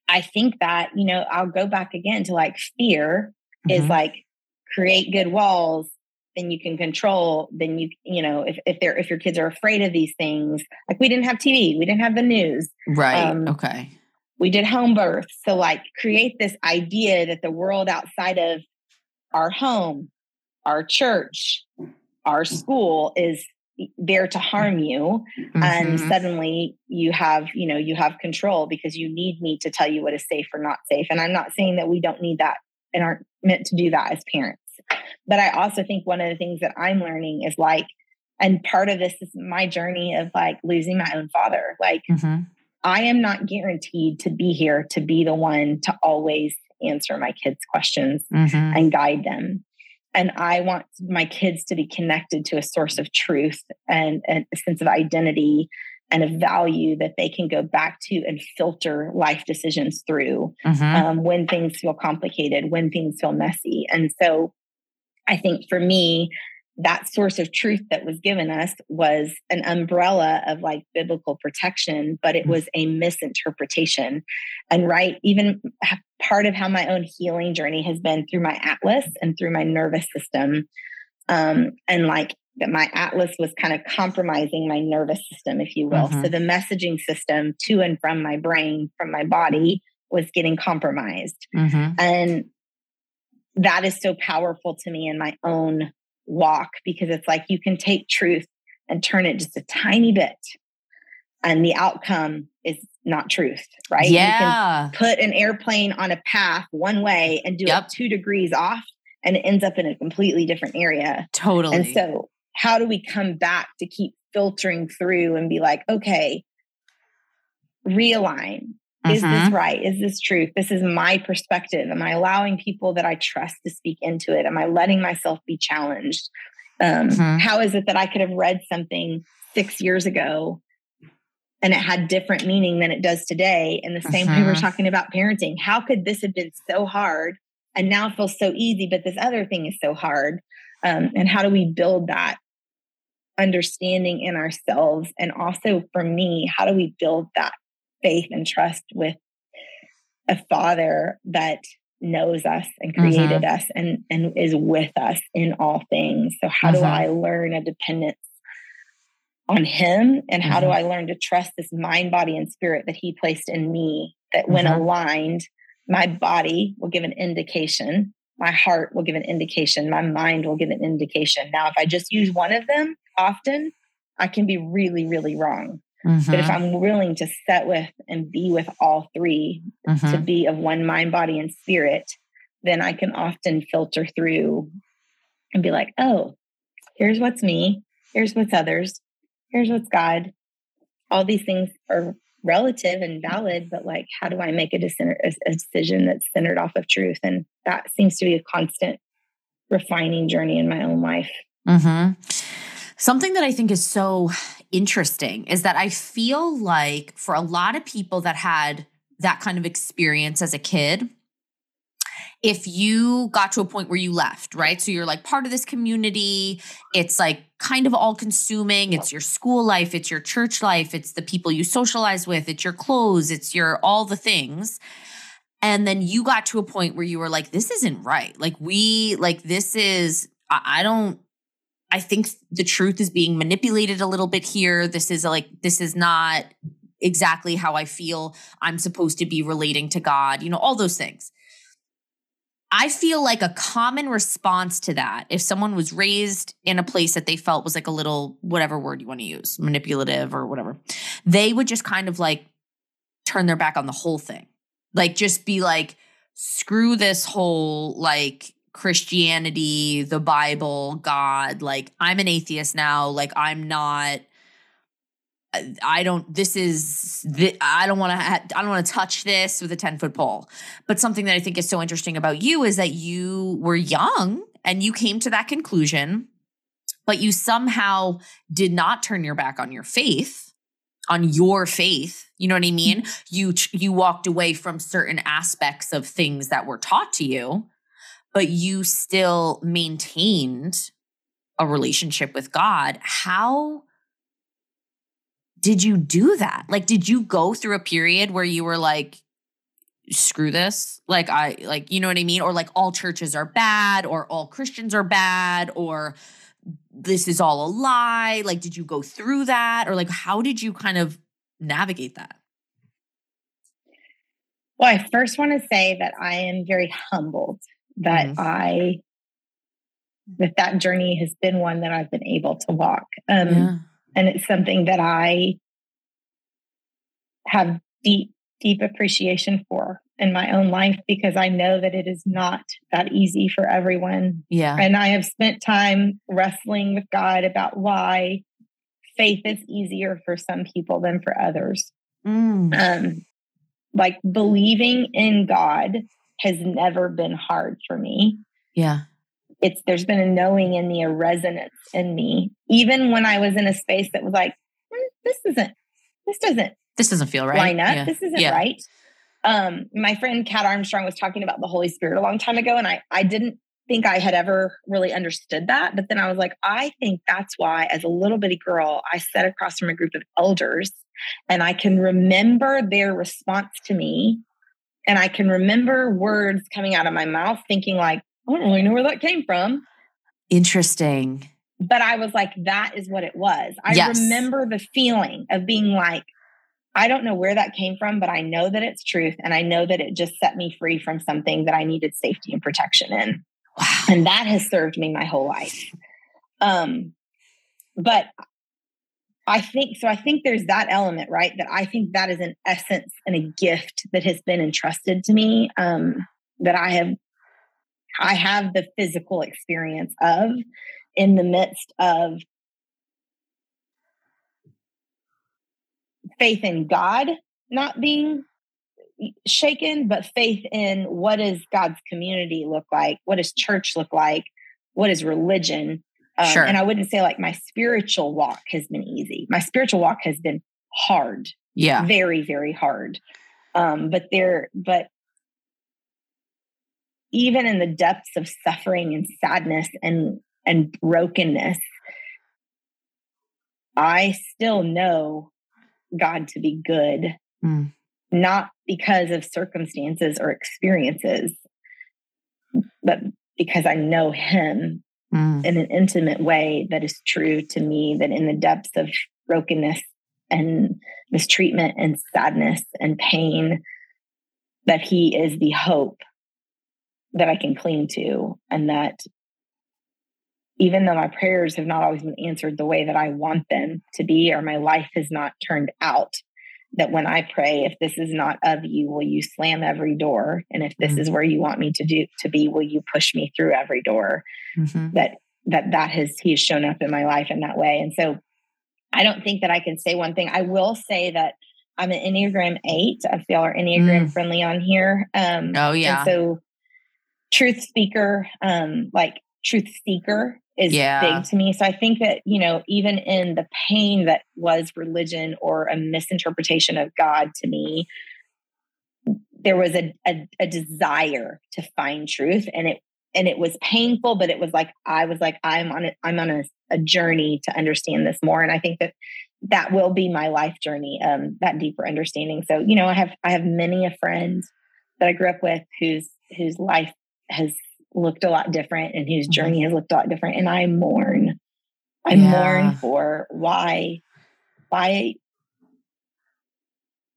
I think that, you know, I'll go back again to like fear mm-hmm. is like create good walls then you can control then you you know if, if they're if your kids are afraid of these things like we didn't have tv we didn't have the news right um, okay we did home birth so like create this idea that the world outside of our home, our church, our school is there to harm you mm-hmm. and suddenly you have you know you have control because you need me to tell you what is safe or not safe and i'm not saying that we don't need that and aren't meant to do that as parents but i also think one of the things that i'm learning is like and part of this is my journey of like losing my own father like mm-hmm. i am not guaranteed to be here to be the one to always answer my kids' questions mm-hmm. and guide them. And I want my kids to be connected to a source of truth and, and a sense of identity and a value that they can go back to and filter life decisions through mm-hmm. um, when things feel complicated, when things feel messy. And so I think for me, that source of truth that was given us was an umbrella of like biblical protection, but it mm. was a misinterpretation. And right, even part of how my own healing journey has been through my atlas and through my nervous system. Um, and like that my atlas was kind of compromising my nervous system, if you will. Mm-hmm. So the messaging system to and from my brain, from my body, was getting compromised. Mm-hmm. And that is so powerful to me in my own walk because it's like you can take truth and turn it just a tiny bit and the outcome is not truth, right? Yeah. You can put an airplane on a path one way and do yep. it two degrees off and it ends up in a completely different area. Totally. And so, how do we come back to keep filtering through and be like, okay, realign? Is this mm-hmm. right? Is this truth? This is my perspective. Am I allowing people that I trust to speak into it? Am I letting myself be challenged? Um, mm-hmm. how is it that I could have read something six years ago and it had different meaning than it does today? In the same way, we're mm-hmm. talking about parenting. How could this have been so hard and now feels so easy, but this other thing is so hard? Um, and how do we build that understanding in ourselves? And also for me, how do we build that faith and trust with a father that knows us and created mm-hmm. us and, and is with us in all things. So, how mm-hmm. do I learn a dependence on him? And how mm-hmm. do I learn to trust this mind, body, and spirit that he placed in me? That when mm-hmm. aligned, my body will give an indication, my heart will give an indication, my mind will give an indication. Now, if I just use one of them often, I can be really, really wrong. Mm-hmm. But if mm-hmm. I'm willing to set with and be with all 3 mm-hmm. to be of one mind, body, and spirit, then I can often filter through and be like, oh, here's what's me, here's what's others, here's what's God. All these things are relative and valid, but like, how do I make a, a decision that's centered off of truth? And that seems to be a constant refining journey in my own life. Mm-hmm. Something that I think is so interesting is that I feel like for a lot of people that had that kind of experience as a kid, if you got to a point where you left, right? So you're like part of this community, it's like kind of all consuming. It's your school life, it's your church life, it's the people you socialize with, it's your clothes, it's your all the things. And then you got to a point where you were like, this isn't right. Like, we, like, this is, I, don't, I think the truth is being manipulated a little bit here. This is like, this is not exactly how I feel I'm supposed to be relating to God, you know, all those things. I feel like a common response to that, if someone was raised in a place that they felt was like a little, whatever word you want to use, manipulative or whatever, they would just kind of like turn their back on the whole thing. Like, just be like, screw this whole like Christianity, the Bible, God. Like, I'm an atheist now. Like, I'm not. I don't. This is. I don't want to. Ha- I don't want to touch this with a ten foot pole. But something that I think is so interesting about you is that you were young and you came to that conclusion, but you somehow did not turn your back on your faith, on your faith. You know what I mean? Mm-hmm. You you walked away from certain aspects of things that were taught to you but you still maintained a relationship with God. How did you do that? Like, did you go through a period where you were like, screw this? Like, I, like, you know what I mean? Or like, all churches are bad, or all Christians are bad, or this is all a lie? Like, did you go through that? Or like, how did you kind of navigate that? Well, I first want to say that I am very humbled that mm-hmm. I that that journey has been one that I've been able to walk. Um, yeah. and it's something that I have deep, deep appreciation for in my own life because I know that it is not that easy for everyone. Yeah. And I have spent time wrestling with God about why faith is easier for some people than for others. Mm. Um, like believing in God has never been hard for me. Yeah. It's there's been a knowing in me, a resonance in me. Even when I was in a space that was like, mm, this isn't, this doesn't, this doesn't feel right. Line up. Yeah. This isn't yeah. right. Um, my friend Kat Armstrong was talking about the Holy Spirit a long time ago, and I I didn't think I had ever really understood that. But then I was like, I think that's why, as a little bitty girl, I sat across from a group of elders and I can remember their response to me. And I can remember words coming out of my mouth thinking, like, I don't really know where that came from. Interesting. But I was like, that is what it was. I yes. remember the feeling of being like, I don't know where that came from, but I know that it's truth. And I know that it just set me free from something that I needed safety and protection in. Wow. And that has served me my whole life. Um, but I think so. I think there's that element, right? That I think that is an essence and a gift that has been entrusted to me. Um, that I have, I have the physical experience of in the midst of faith in God not being shaken, but faith in what does God's community look like? What does church look like? What is religion? Um, sure. And I wouldn't say like my spiritual walk has been easy. My spiritual walk has been hard. Yeah. Very, very hard. Um, but there, but even in the depths of suffering and sadness and and brokenness, I still know God to be good, mm. not because of circumstances or experiences, but because I know Him mm. in an intimate way that is true to me, that in the depths of brokenness and mistreatment and sadness and pain, that He is the hope that I can cling to, and that even though my prayers have not always been answered the way that I want them to be, or my life has not turned out, that when I pray, if this is not of you, will you slam every door? And if this mm-hmm. is where you want me to do to be, will you push me through every door? Mm-hmm. That that that has he has shown up in my life in that way. And so I don't think that I can say one thing. I will say that I'm an Enneagram eight. I feel are Enneagram mm. friendly on here. Um, oh yeah. so truth speaker, um, like truth seeker is yeah. big to me. So I think that, you know, even in the pain that was religion or a misinterpretation of God to me, there was a, a, a desire to find truth and it and it was painful, but it was like I was like, I'm on it, I'm on a, a journey to understand this more. And I think that that will be my life journey, um, that deeper understanding. So, you know, I have I have many a friend that I grew up with whose whose life has looked a lot different and whose mm-hmm. journey has looked a lot different. And I mourn. I yeah. mourn for why, why,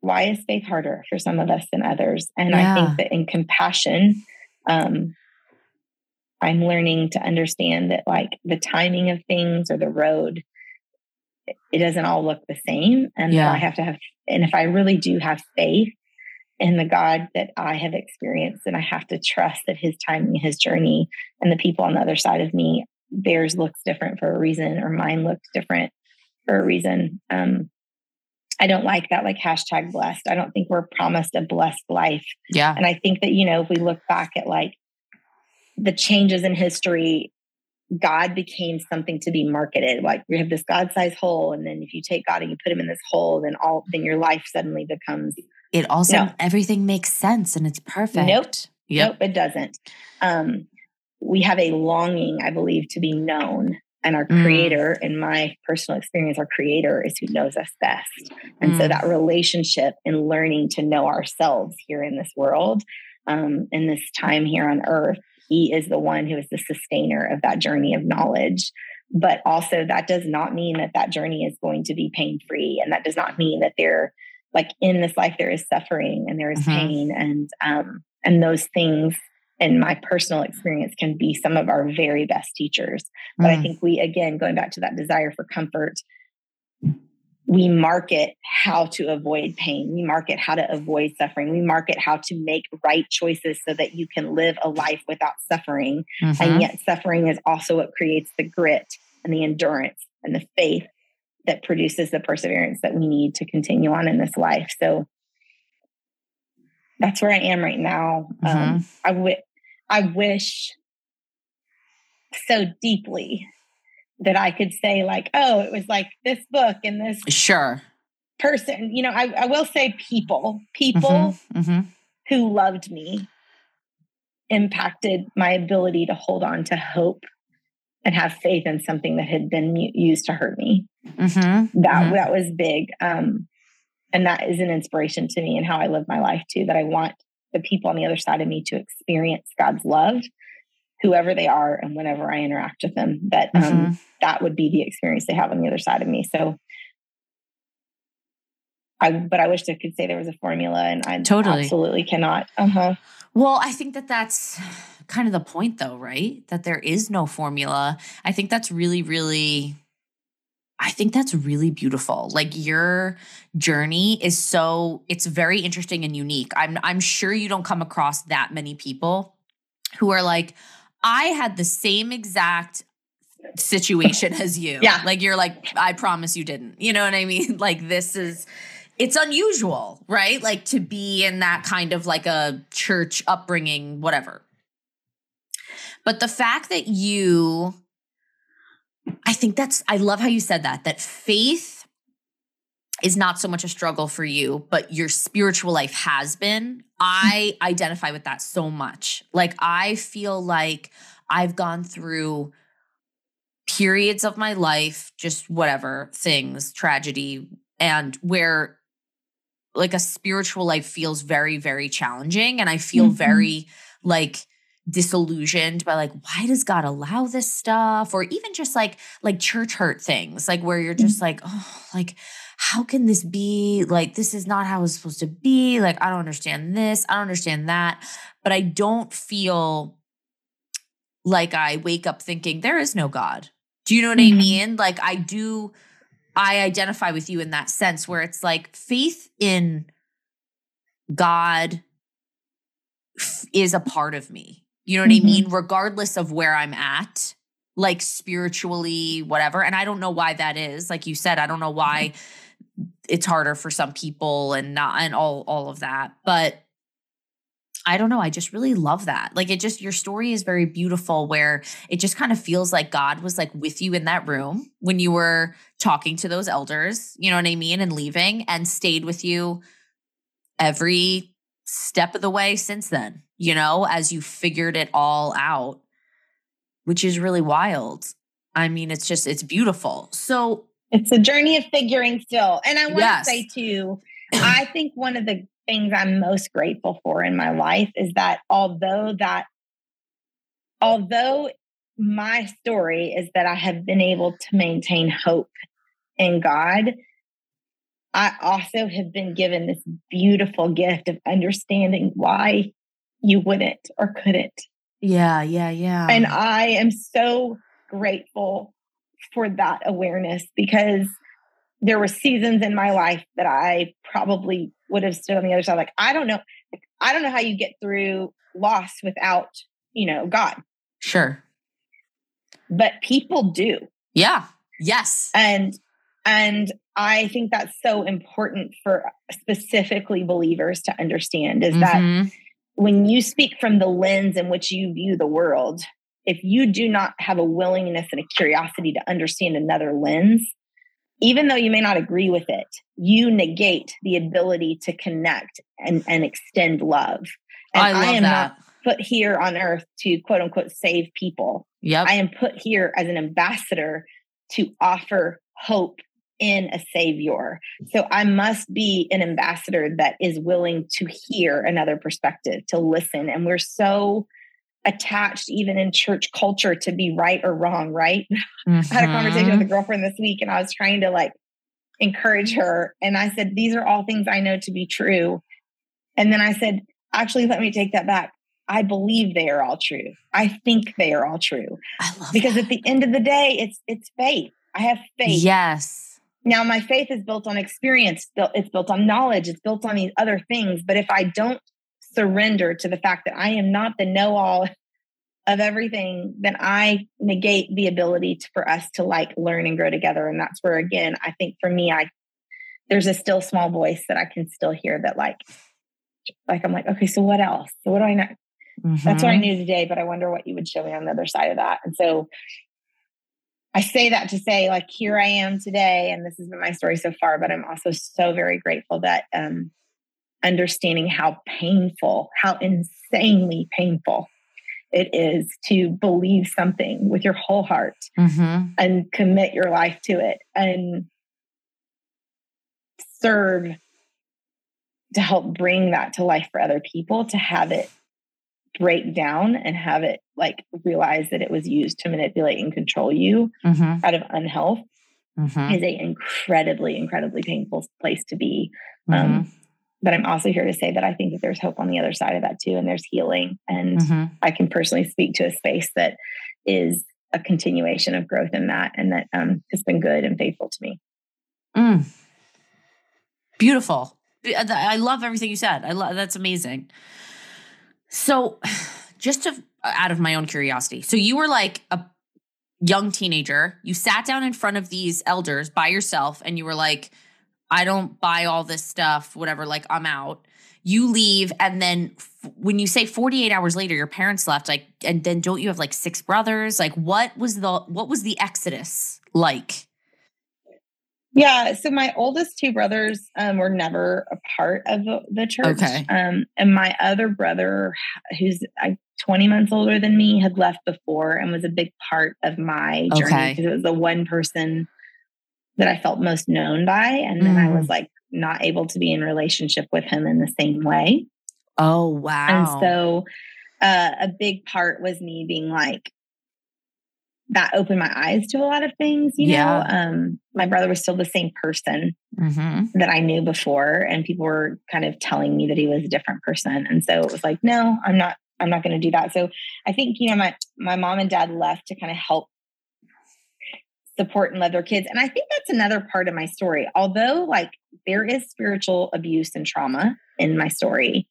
why is faith harder for some of us than others? And yeah. I think that in compassion, um, I'm learning to understand that like the timing of things or the road, it doesn't all look the same. And yeah. I have to have, and if I really do have faith in the God that I have experienced. And I have to trust that his timing, his journey, and the people on the other side of me, theirs looks different for a reason, or mine looks different for a reason. Um, I don't like that, like hashtag blessed. I don't think we're promised a blessed life. Yeah. And I think that, you know, if we look back at like the changes in history, God became something to be marketed. Like we have this God sized hole. And then if you take God and you put him in this hole, then all, then your life suddenly becomes it also no. everything makes sense and it's perfect. Nope. Yep. Nope, it doesn't. Um, we have a longing, I believe, to be known. And our mm. creator, in my personal experience, our creator is who knows us best. And mm. so that relationship and learning to know ourselves here in this world, um, in this time here on earth, he is the one who is the sustainer of that journey of knowledge. But also, that does not mean that that journey is going to be pain free. And that does not mean that there like in this life there is suffering and there is mm-hmm. pain and um and those things in my personal experience can be some of our very best teachers but mm. i think we again going back to that desire for comfort we market how to avoid pain we market how to avoid suffering we market how to make right choices so that you can live a life without suffering mm-hmm. and yet suffering is also what creates the grit and the endurance and the faith that produces the perseverance that we need to continue on in this life. So that's where I am right now. Mm-hmm. Um, I, w- I wish so deeply that I could say, like, oh, it was like this book and this sure person. You know, I, I will say people, people mm-hmm. Mm-hmm. who loved me impacted my ability to hold on to hope and have faith in something that had been used to hurt me. Mm-hmm. That mm-hmm. that was big, um, and that is an inspiration to me and how I live my life too. That I want the people on the other side of me to experience God's love, whoever they are, and whenever I interact with them. That um, mm-hmm. that would be the experience they have on the other side of me. So I, but I wish I could say there was a formula, and I totally absolutely cannot. Uh huh. Well, I think that that's kind of the point, though, right? That there is no formula. I think that's really, really. I think that's really beautiful. Like your journey is so it's very interesting and unique. I'm I'm sure you don't come across that many people who are like I had the same exact situation as you. Yeah. Like you're like I promise you didn't. You know what I mean? Like this is it's unusual, right? Like to be in that kind of like a church upbringing, whatever. But the fact that you, I think that's, I love how you said that, that faith is not so much a struggle for you, but your spiritual life has been. I identify with that so much. Like, I feel like I've gone through periods of my life, just whatever things, tragedy, and where like a spiritual life feels very very challenging and i feel mm-hmm. very like disillusioned by like why does god allow this stuff? or even just like like church hurt things like where you're just mm-hmm. like oh like how can this be? Like this is not how it's supposed to be. Like i don't understand this. I don't understand that. But i don't feel like i wake up thinking there is no god. Do you know what mm-hmm. i mean? Like i do I identify with you in that sense where it's like faith in God is a part of me. You know what mm-hmm. I mean? Regardless of where I'm at, like spiritually, whatever. And I don't know why that is. Like you said, I don't know why it's harder for some people and not and all all of that. But I don't know. I just really love that. Like it just, your story is very beautiful where it just kind of feels like God was like with you in that room when you were talking to those elders, you know what I mean? And leaving and stayed with you every step of the way since then, you know, as you figured it all out, which is really wild. I mean, it's just, it's beautiful. So it's a journey of figuring still. And I want yes. to say too, I think one of the things I'm most grateful for in my life is that although that although my story is that I have been able to maintain hope in God, I also have been given this beautiful gift of understanding why you wouldn't or couldn't. Yeah, yeah, yeah. And I am so grateful for that awareness because there were seasons in my life that I probably would have stood on the other side. Like, I don't know. I don't know how you get through loss without, you know, God. Sure. But people do. Yeah. Yes. And and I think that's so important for specifically believers to understand is mm-hmm. that when you speak from the lens in which you view the world, if you do not have a willingness and a curiosity to understand another lens, even though you may not agree with it, you negate the ability to connect and, and extend love. And I, I am that. not put here on earth to quote unquote save people. Yep. I am put here as an ambassador to offer hope in a savior. So I must be an ambassador that is willing to hear another perspective, to listen. And we're so attached even in church culture to be right or wrong, right? Mm-hmm. I had a conversation with a mm-hmm. girlfriend this week and I was trying to like encourage her. And I said, These are all things I know to be true. And then I said, Actually, let me take that back. I believe they are all true. I think they are all true. because that. at the end of the day, it's it's faith. I have faith. Yes. Now my faith is built on experience. It's built on knowledge. It's built on these other things. But if I don't surrender to the fact that I am not the know all of everything, then I negate the ability to, for us to like learn and grow together. And that's where, again, I think for me, I, there's a still small voice that I can still hear that like, like, I'm like, okay, so what else? So what do I know? Mm-hmm. That's what I mm-hmm. knew today, but I wonder what you would show me on the other side of that. And so I say that to say, like, here I am today, and this has been my story so far, but I'm also so very grateful that um understanding how painful, how insanely painful it is to believe something with your whole heart mm-hmm. and commit your life to it and serve to help bring that to life for other people to have it break down and have it like realize that it was used to manipulate and control you mm-hmm. out of unhealth mm-hmm. is a incredibly incredibly painful place to be um, mm-hmm. um, but i'm also here to say that i think that there's hope on the other side of that too and there's healing and mm-hmm. i can personally speak to a space that is a continuation of growth in that and that um, has been good and faithful to me mm. beautiful i love everything you said i love that's amazing so, just to out of my own curiosity, so you were like a young teenager. You sat down in front of these elders by yourself, and you were like, "I don't buy all this stuff. Whatever. Like, I'm out." You leave, and then f- when you say 48 hours later, your parents left. Like, and then don't you have like six brothers? Like, what was the what was the exodus like? Yeah. So my oldest two brothers um, were never a part of the church. Okay. Um, and my other brother, who's uh, 20 months older than me, had left before and was a big part of my journey because okay. it was the one person that I felt most known by. And then mm. I was mm. like not able to be in relationship with him in the same way. Oh, wow. And so uh, a big part was me being like, that opened my eyes to a lot of things, you yeah. know. Um, my brother was still the same person mm-hmm. that I knew before, and people were kind of telling me that he was a different person. And so it was like, no, I'm not, I'm not going to do that. So I think, you know, my my mom and dad left to kind of help support and love their kids. And I think that's another part of my story. Although like there is spiritual abuse and trauma in my story,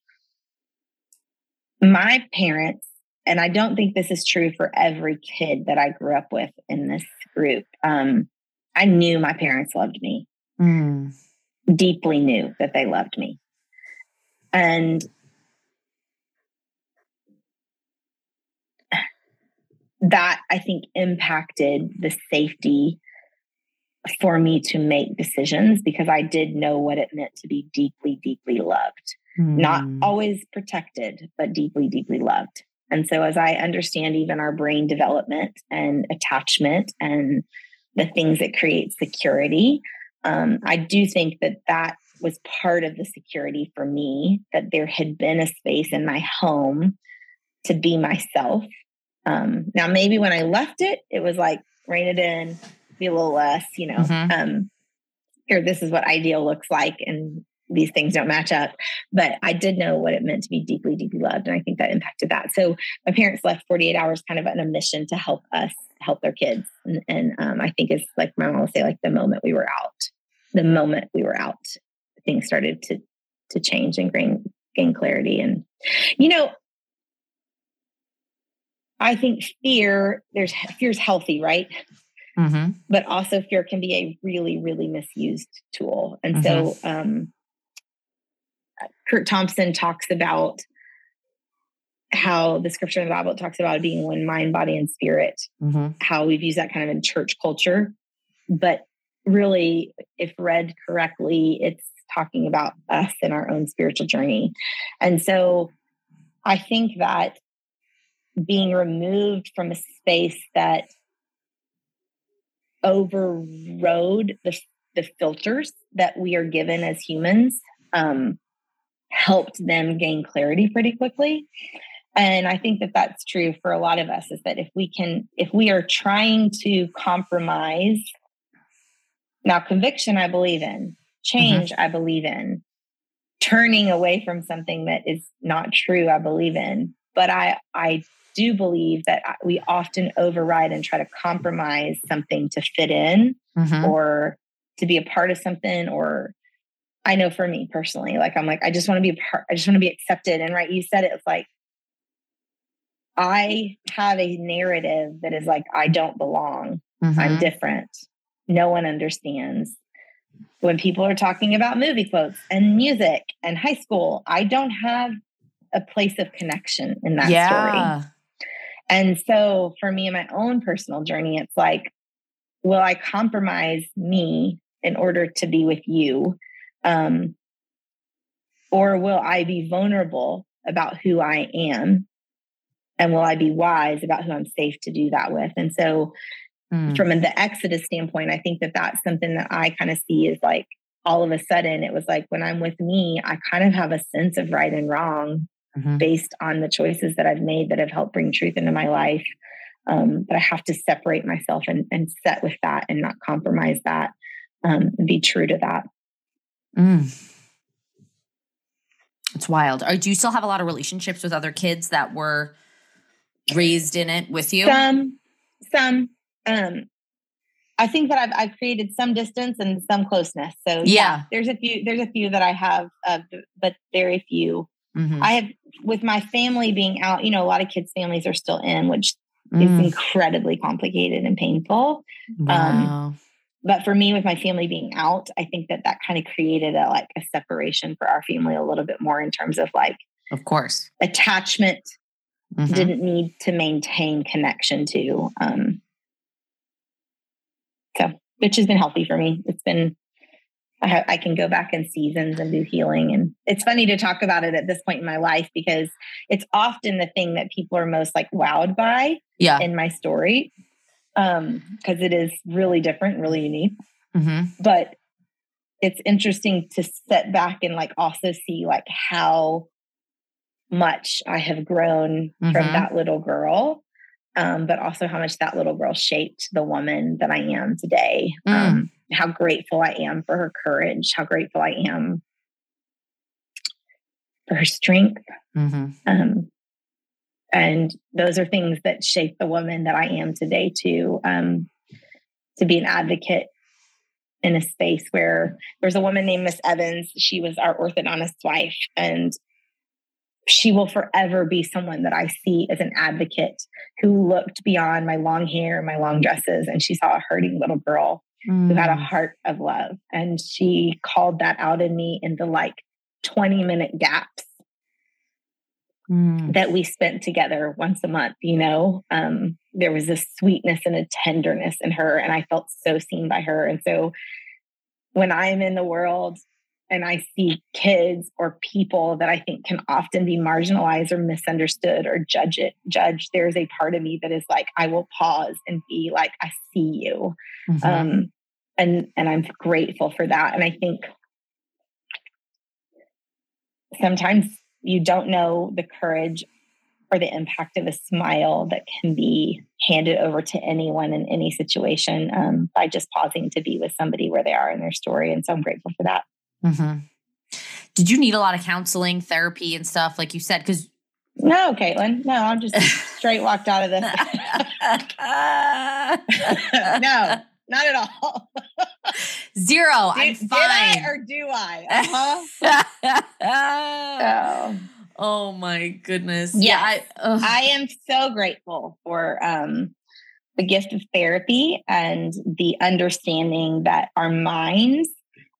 my parents and I don't think this is true for every kid that I grew up with in this group. Um, I knew my parents loved me, mm. deeply knew that they loved me. And that I think impacted the safety for me to make decisions because I did know what it meant to be deeply, deeply loved. Mm. Not always protected, but deeply, deeply loved. And so, as I understand even our brain development and attachment and the things that create security, um, I do think that that was part of the security for me, that there had been a space in my home to be myself. Um, now, maybe when I left it, it was like rein it in, be a little less, you know, mm-hmm. um, here, this is what ideal looks like. And these things don't match up. But I did know what it meant to be deeply, deeply loved. And I think that impacted that. So my parents left 48 hours kind of on a mission to help us help their kids. And, and um, I think it's like my mom will say, like the moment we were out, the moment we were out, things started to to change and gain gain clarity. And you know, I think fear, there's fear's healthy, right? Mm-hmm. But also fear can be a really, really misused tool. And mm-hmm. so um, Curt Thompson talks about how the scripture in the Bible talks about being one mind, body, and spirit, mm-hmm. how we've used that kind of in church culture. But really, if read correctly, it's talking about us and our own spiritual journey. And so I think that being removed from a space that overrode the, the filters that we are given as humans um, helped them gain clarity pretty quickly and i think that that's true for a lot of us is that if we can if we are trying to compromise now conviction i believe in change mm-hmm. i believe in turning away from something that is not true i believe in but i i do believe that we often override and try to compromise something to fit in mm-hmm. or to be a part of something or I know for me personally, like I'm like, I just want to be a part, I just want to be accepted. And right, you said it, it's like I have a narrative that is like, I don't belong. Mm-hmm. I'm different. No one understands. When people are talking about movie quotes and music and high school, I don't have a place of connection in that yeah. story. And so for me in my own personal journey, it's like, will I compromise me in order to be with you? Um, or will I be vulnerable about who I am and will I be wise about who I'm safe to do that with? And so, mm. from the Exodus standpoint, I think that that's something that I kind of see is like all of a sudden it was like when I'm with me, I kind of have a sense of right and wrong mm-hmm. based on the choices that I've made that have helped bring truth into my life. Um, but I have to separate myself and, and set with that and not compromise that um, and be true to that. Mm. It's wild. Are, do you still have a lot of relationships with other kids that were raised in it with you? Some, some. Um, I think that I've I've created some distance and some closeness. So yeah, yeah there's a few there's a few that I have, uh, but very few. Mm-hmm. I have with my family being out. You know, a lot of kids' families are still in, which mm. is incredibly complicated and painful. Um, wow. Um, but for me, with my family being out, I think that that kind of created a like a separation for our family a little bit more in terms of like, of course, attachment. Mm-hmm. Didn't need to maintain connection to. Um, so, which has been healthy for me. It's been, I, ha- I can go back in seasons and do healing. And it's funny to talk about it at this point in my life because it's often the thing that people are most like wowed by yeah. in my story. Um, because it is really different, really unique. Mm-hmm. But it's interesting to step back and like also see like how much I have grown mm-hmm. from that little girl um, but also how much that little girl shaped the woman that I am today. Mm. Um, how grateful I am for her courage, how grateful I am for her strength. Mm-hmm. Um, and those are things that shape the woman that I am today, too. Um, to be an advocate in a space where there's a woman named Miss Evans. She was our orthodontist wife, and she will forever be someone that I see as an advocate who looked beyond my long hair, and my long dresses, and she saw a hurting little girl mm. who had a mm. heart of love. And she called that out in me in the like 20 minute gaps mm. that we spent together once a month. You know, um, there was a sweetness and a tenderness in her, and I felt so seen by her. And so when I'm in the world and I see kids or people that I think can often be marginalized or misunderstood or judge it, judge, there's a part of me that is like, I will pause and be like, I see you. Mm-hmm. Um, and and I'm grateful for that. And I think sometimes you don't know the courage or the impact of a smile that can be handed over to anyone in any situation um, by just pausing to be with somebody where they are in their story. And so I'm grateful for that. Mm-hmm. Did you need a lot of counseling, therapy, and stuff like you said? Because no, Caitlin, no, I'm just straight walked out of this. no, not at all. Zero. Do, I'm fine. I or do I? Uh-huh. oh. oh my goodness. Yeah, I, I, am so grateful for um, the gift of therapy and the understanding that our minds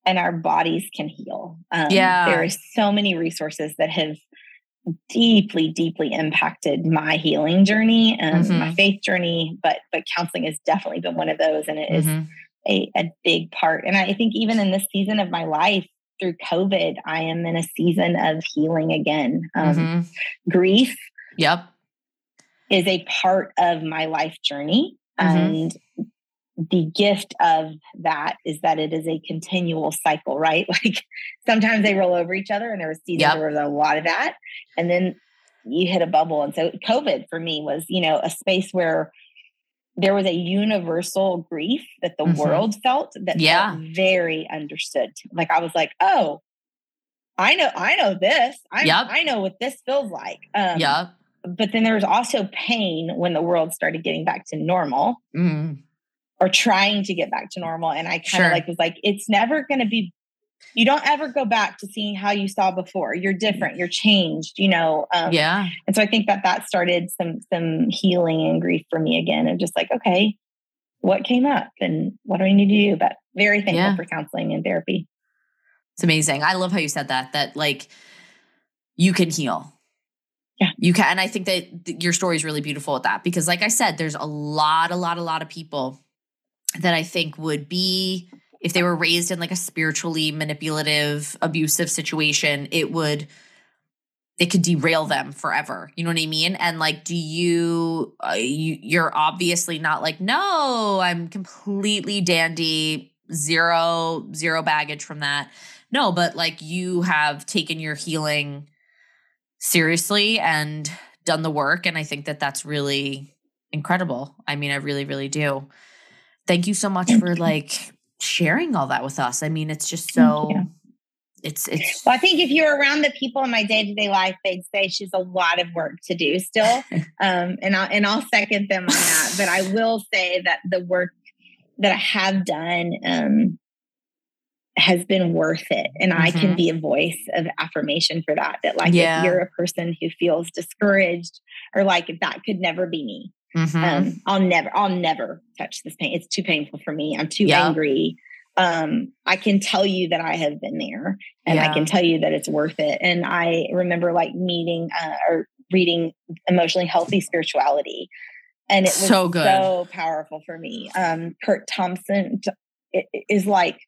and our bodies can heal. Um, yeah. There are so many resources that have deeply, deeply impacted my healing journey and mm-hmm. my faith journey, but but counseling has definitely been one of those. And it mm-hmm. is a, a big part. And I think even in this season of my life, through COVID, I am in a season of healing again. Um, mm-hmm. Grief. Yep. Is a part of my life journey. Mm-hmm. And the gift of that is that it is a continual cycle, right? Like sometimes they roll over each other, and there was seasons yep. where there was a lot of that, and then you hit a bubble. And so COVID for me was, you know, a space where there was a universal grief that the mm-hmm. world felt that yeah. felt very understood. Like I was like, oh, I know, I know this. I, yep. I know what this feels like. Um, yeah. But then there was also pain when the world started getting back to normal. Mm or trying to get back to normal. And I kind of sure. like was like, it's never going to be. You don't ever go back to seeing how you saw before. You're different. You're changed. You know. Um, yeah. And so I think that that started some some healing and grief for me again, and just like, okay, what came up and what do I need to do? But very thankful yeah. for counseling and therapy. It's amazing. I love how you said that. That like you can heal. Yeah. You can. And I think that your story is really beautiful with that because, like I said, there's a lot, a lot, a lot of people that I think would be if they were raised in like a spiritually manipulative, abusive situation, it would it could derail them forever. You know what I mean? And like, do you, uh, you you're obviously not like, no, I'm completely dandy, zero, zero baggage from that. No, but like you have taken your healing seriously and done the work. And I think that that's really incredible. I mean, I really, really do. Thank you so much for like sharing all that with us. I mean, it's just so it's it's well i think if you're around the people in my day-to-day life they'd say she's a lot of work to do still um, and i'll and i'll second them on that but i will say that the work that i have done um, has been worth it and mm-hmm. i can mm-hmm. be a voice of affirmation for that that like yeah. if you're a person who feels discouraged or like that could never be me mm-hmm. um, i'll never i'll never touch this pain it's too painful for me i'm too yep. angry um, I can tell you that I have been there and yeah. I can tell you that it's worth it. And I remember like meeting uh, or reading emotionally healthy spirituality. And it was so, good. so powerful for me. Um, Curt Thompson is like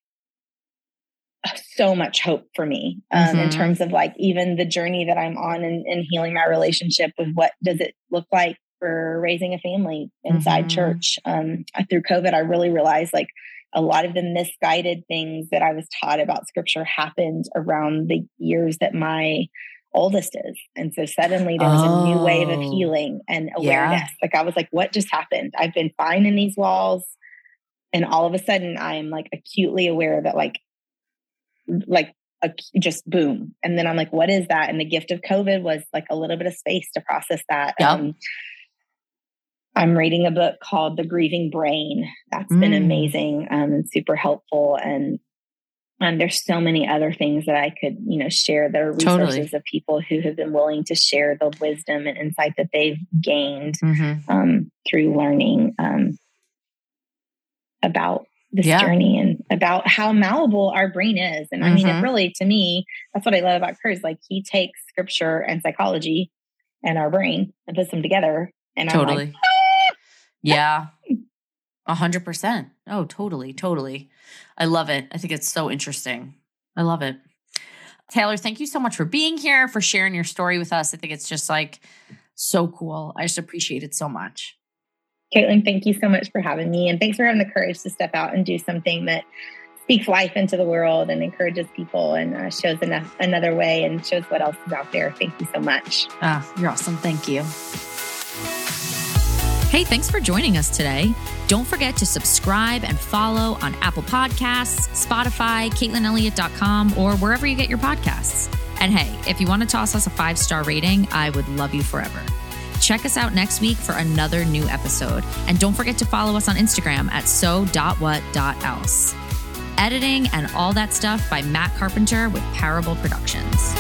so much hope for me um, mm-hmm. in terms of like even the journey that I'm on and, healing my relationship with what does it look like for raising a family inside mm-hmm. church. Um, through COVID, I really realized like a lot of the misguided things that I was taught about scripture happened around the years that my oldest is. And so suddenly there was oh, a new wave of oh. healing and awareness. Yeah. Like I was like, what just happened? I've been fine in these walls. And all of a sudden I'm like acutely aware that like, like a, just boom. And then I'm like, what is that? And the gift of COVID was like a little bit of space to process that. Yep. Um, I'm reading a book called The Grieving Brain. That's mm. been amazing um, and super helpful. And and there's so many other things that I could, you know, share that are resources totally. of people who have been willing to share the wisdom and insight that they've gained mm-hmm. um, through learning um, about this yeah. journey and about how malleable our brain is. And I mean, it mm-hmm. really, to me, that's what I love about Curt. Like he takes scripture and psychology and our brain and puts them together. And totally. I'm like, yeah. A hundred percent. Oh, totally, totally. I love it. I think it's so interesting. I love it. Taylor, thank you so much for being here, for sharing your story with us. I think it's just like so cool. I just appreciate it so much. Caitlin, thank you so much for having me. And thanks for having the courage to step out and do something that speaks life into the world and encourages people and uh, shows enough, another way and shows what else is out there. Thank you so much. Ah, you're awesome. Thank you. Hey, thanks for joining us today. Don't forget to subscribe and follow on Apple Podcasts, Spotify, CaitlinElliott.com, or wherever you get your podcasts. And hey, if you want to toss us a five star rating, I would love you forever. Check us out next week for another new episode. And don't forget to follow us on Instagram at so.what.else. Editing and all that stuff by Matt Carpenter with Parable Productions.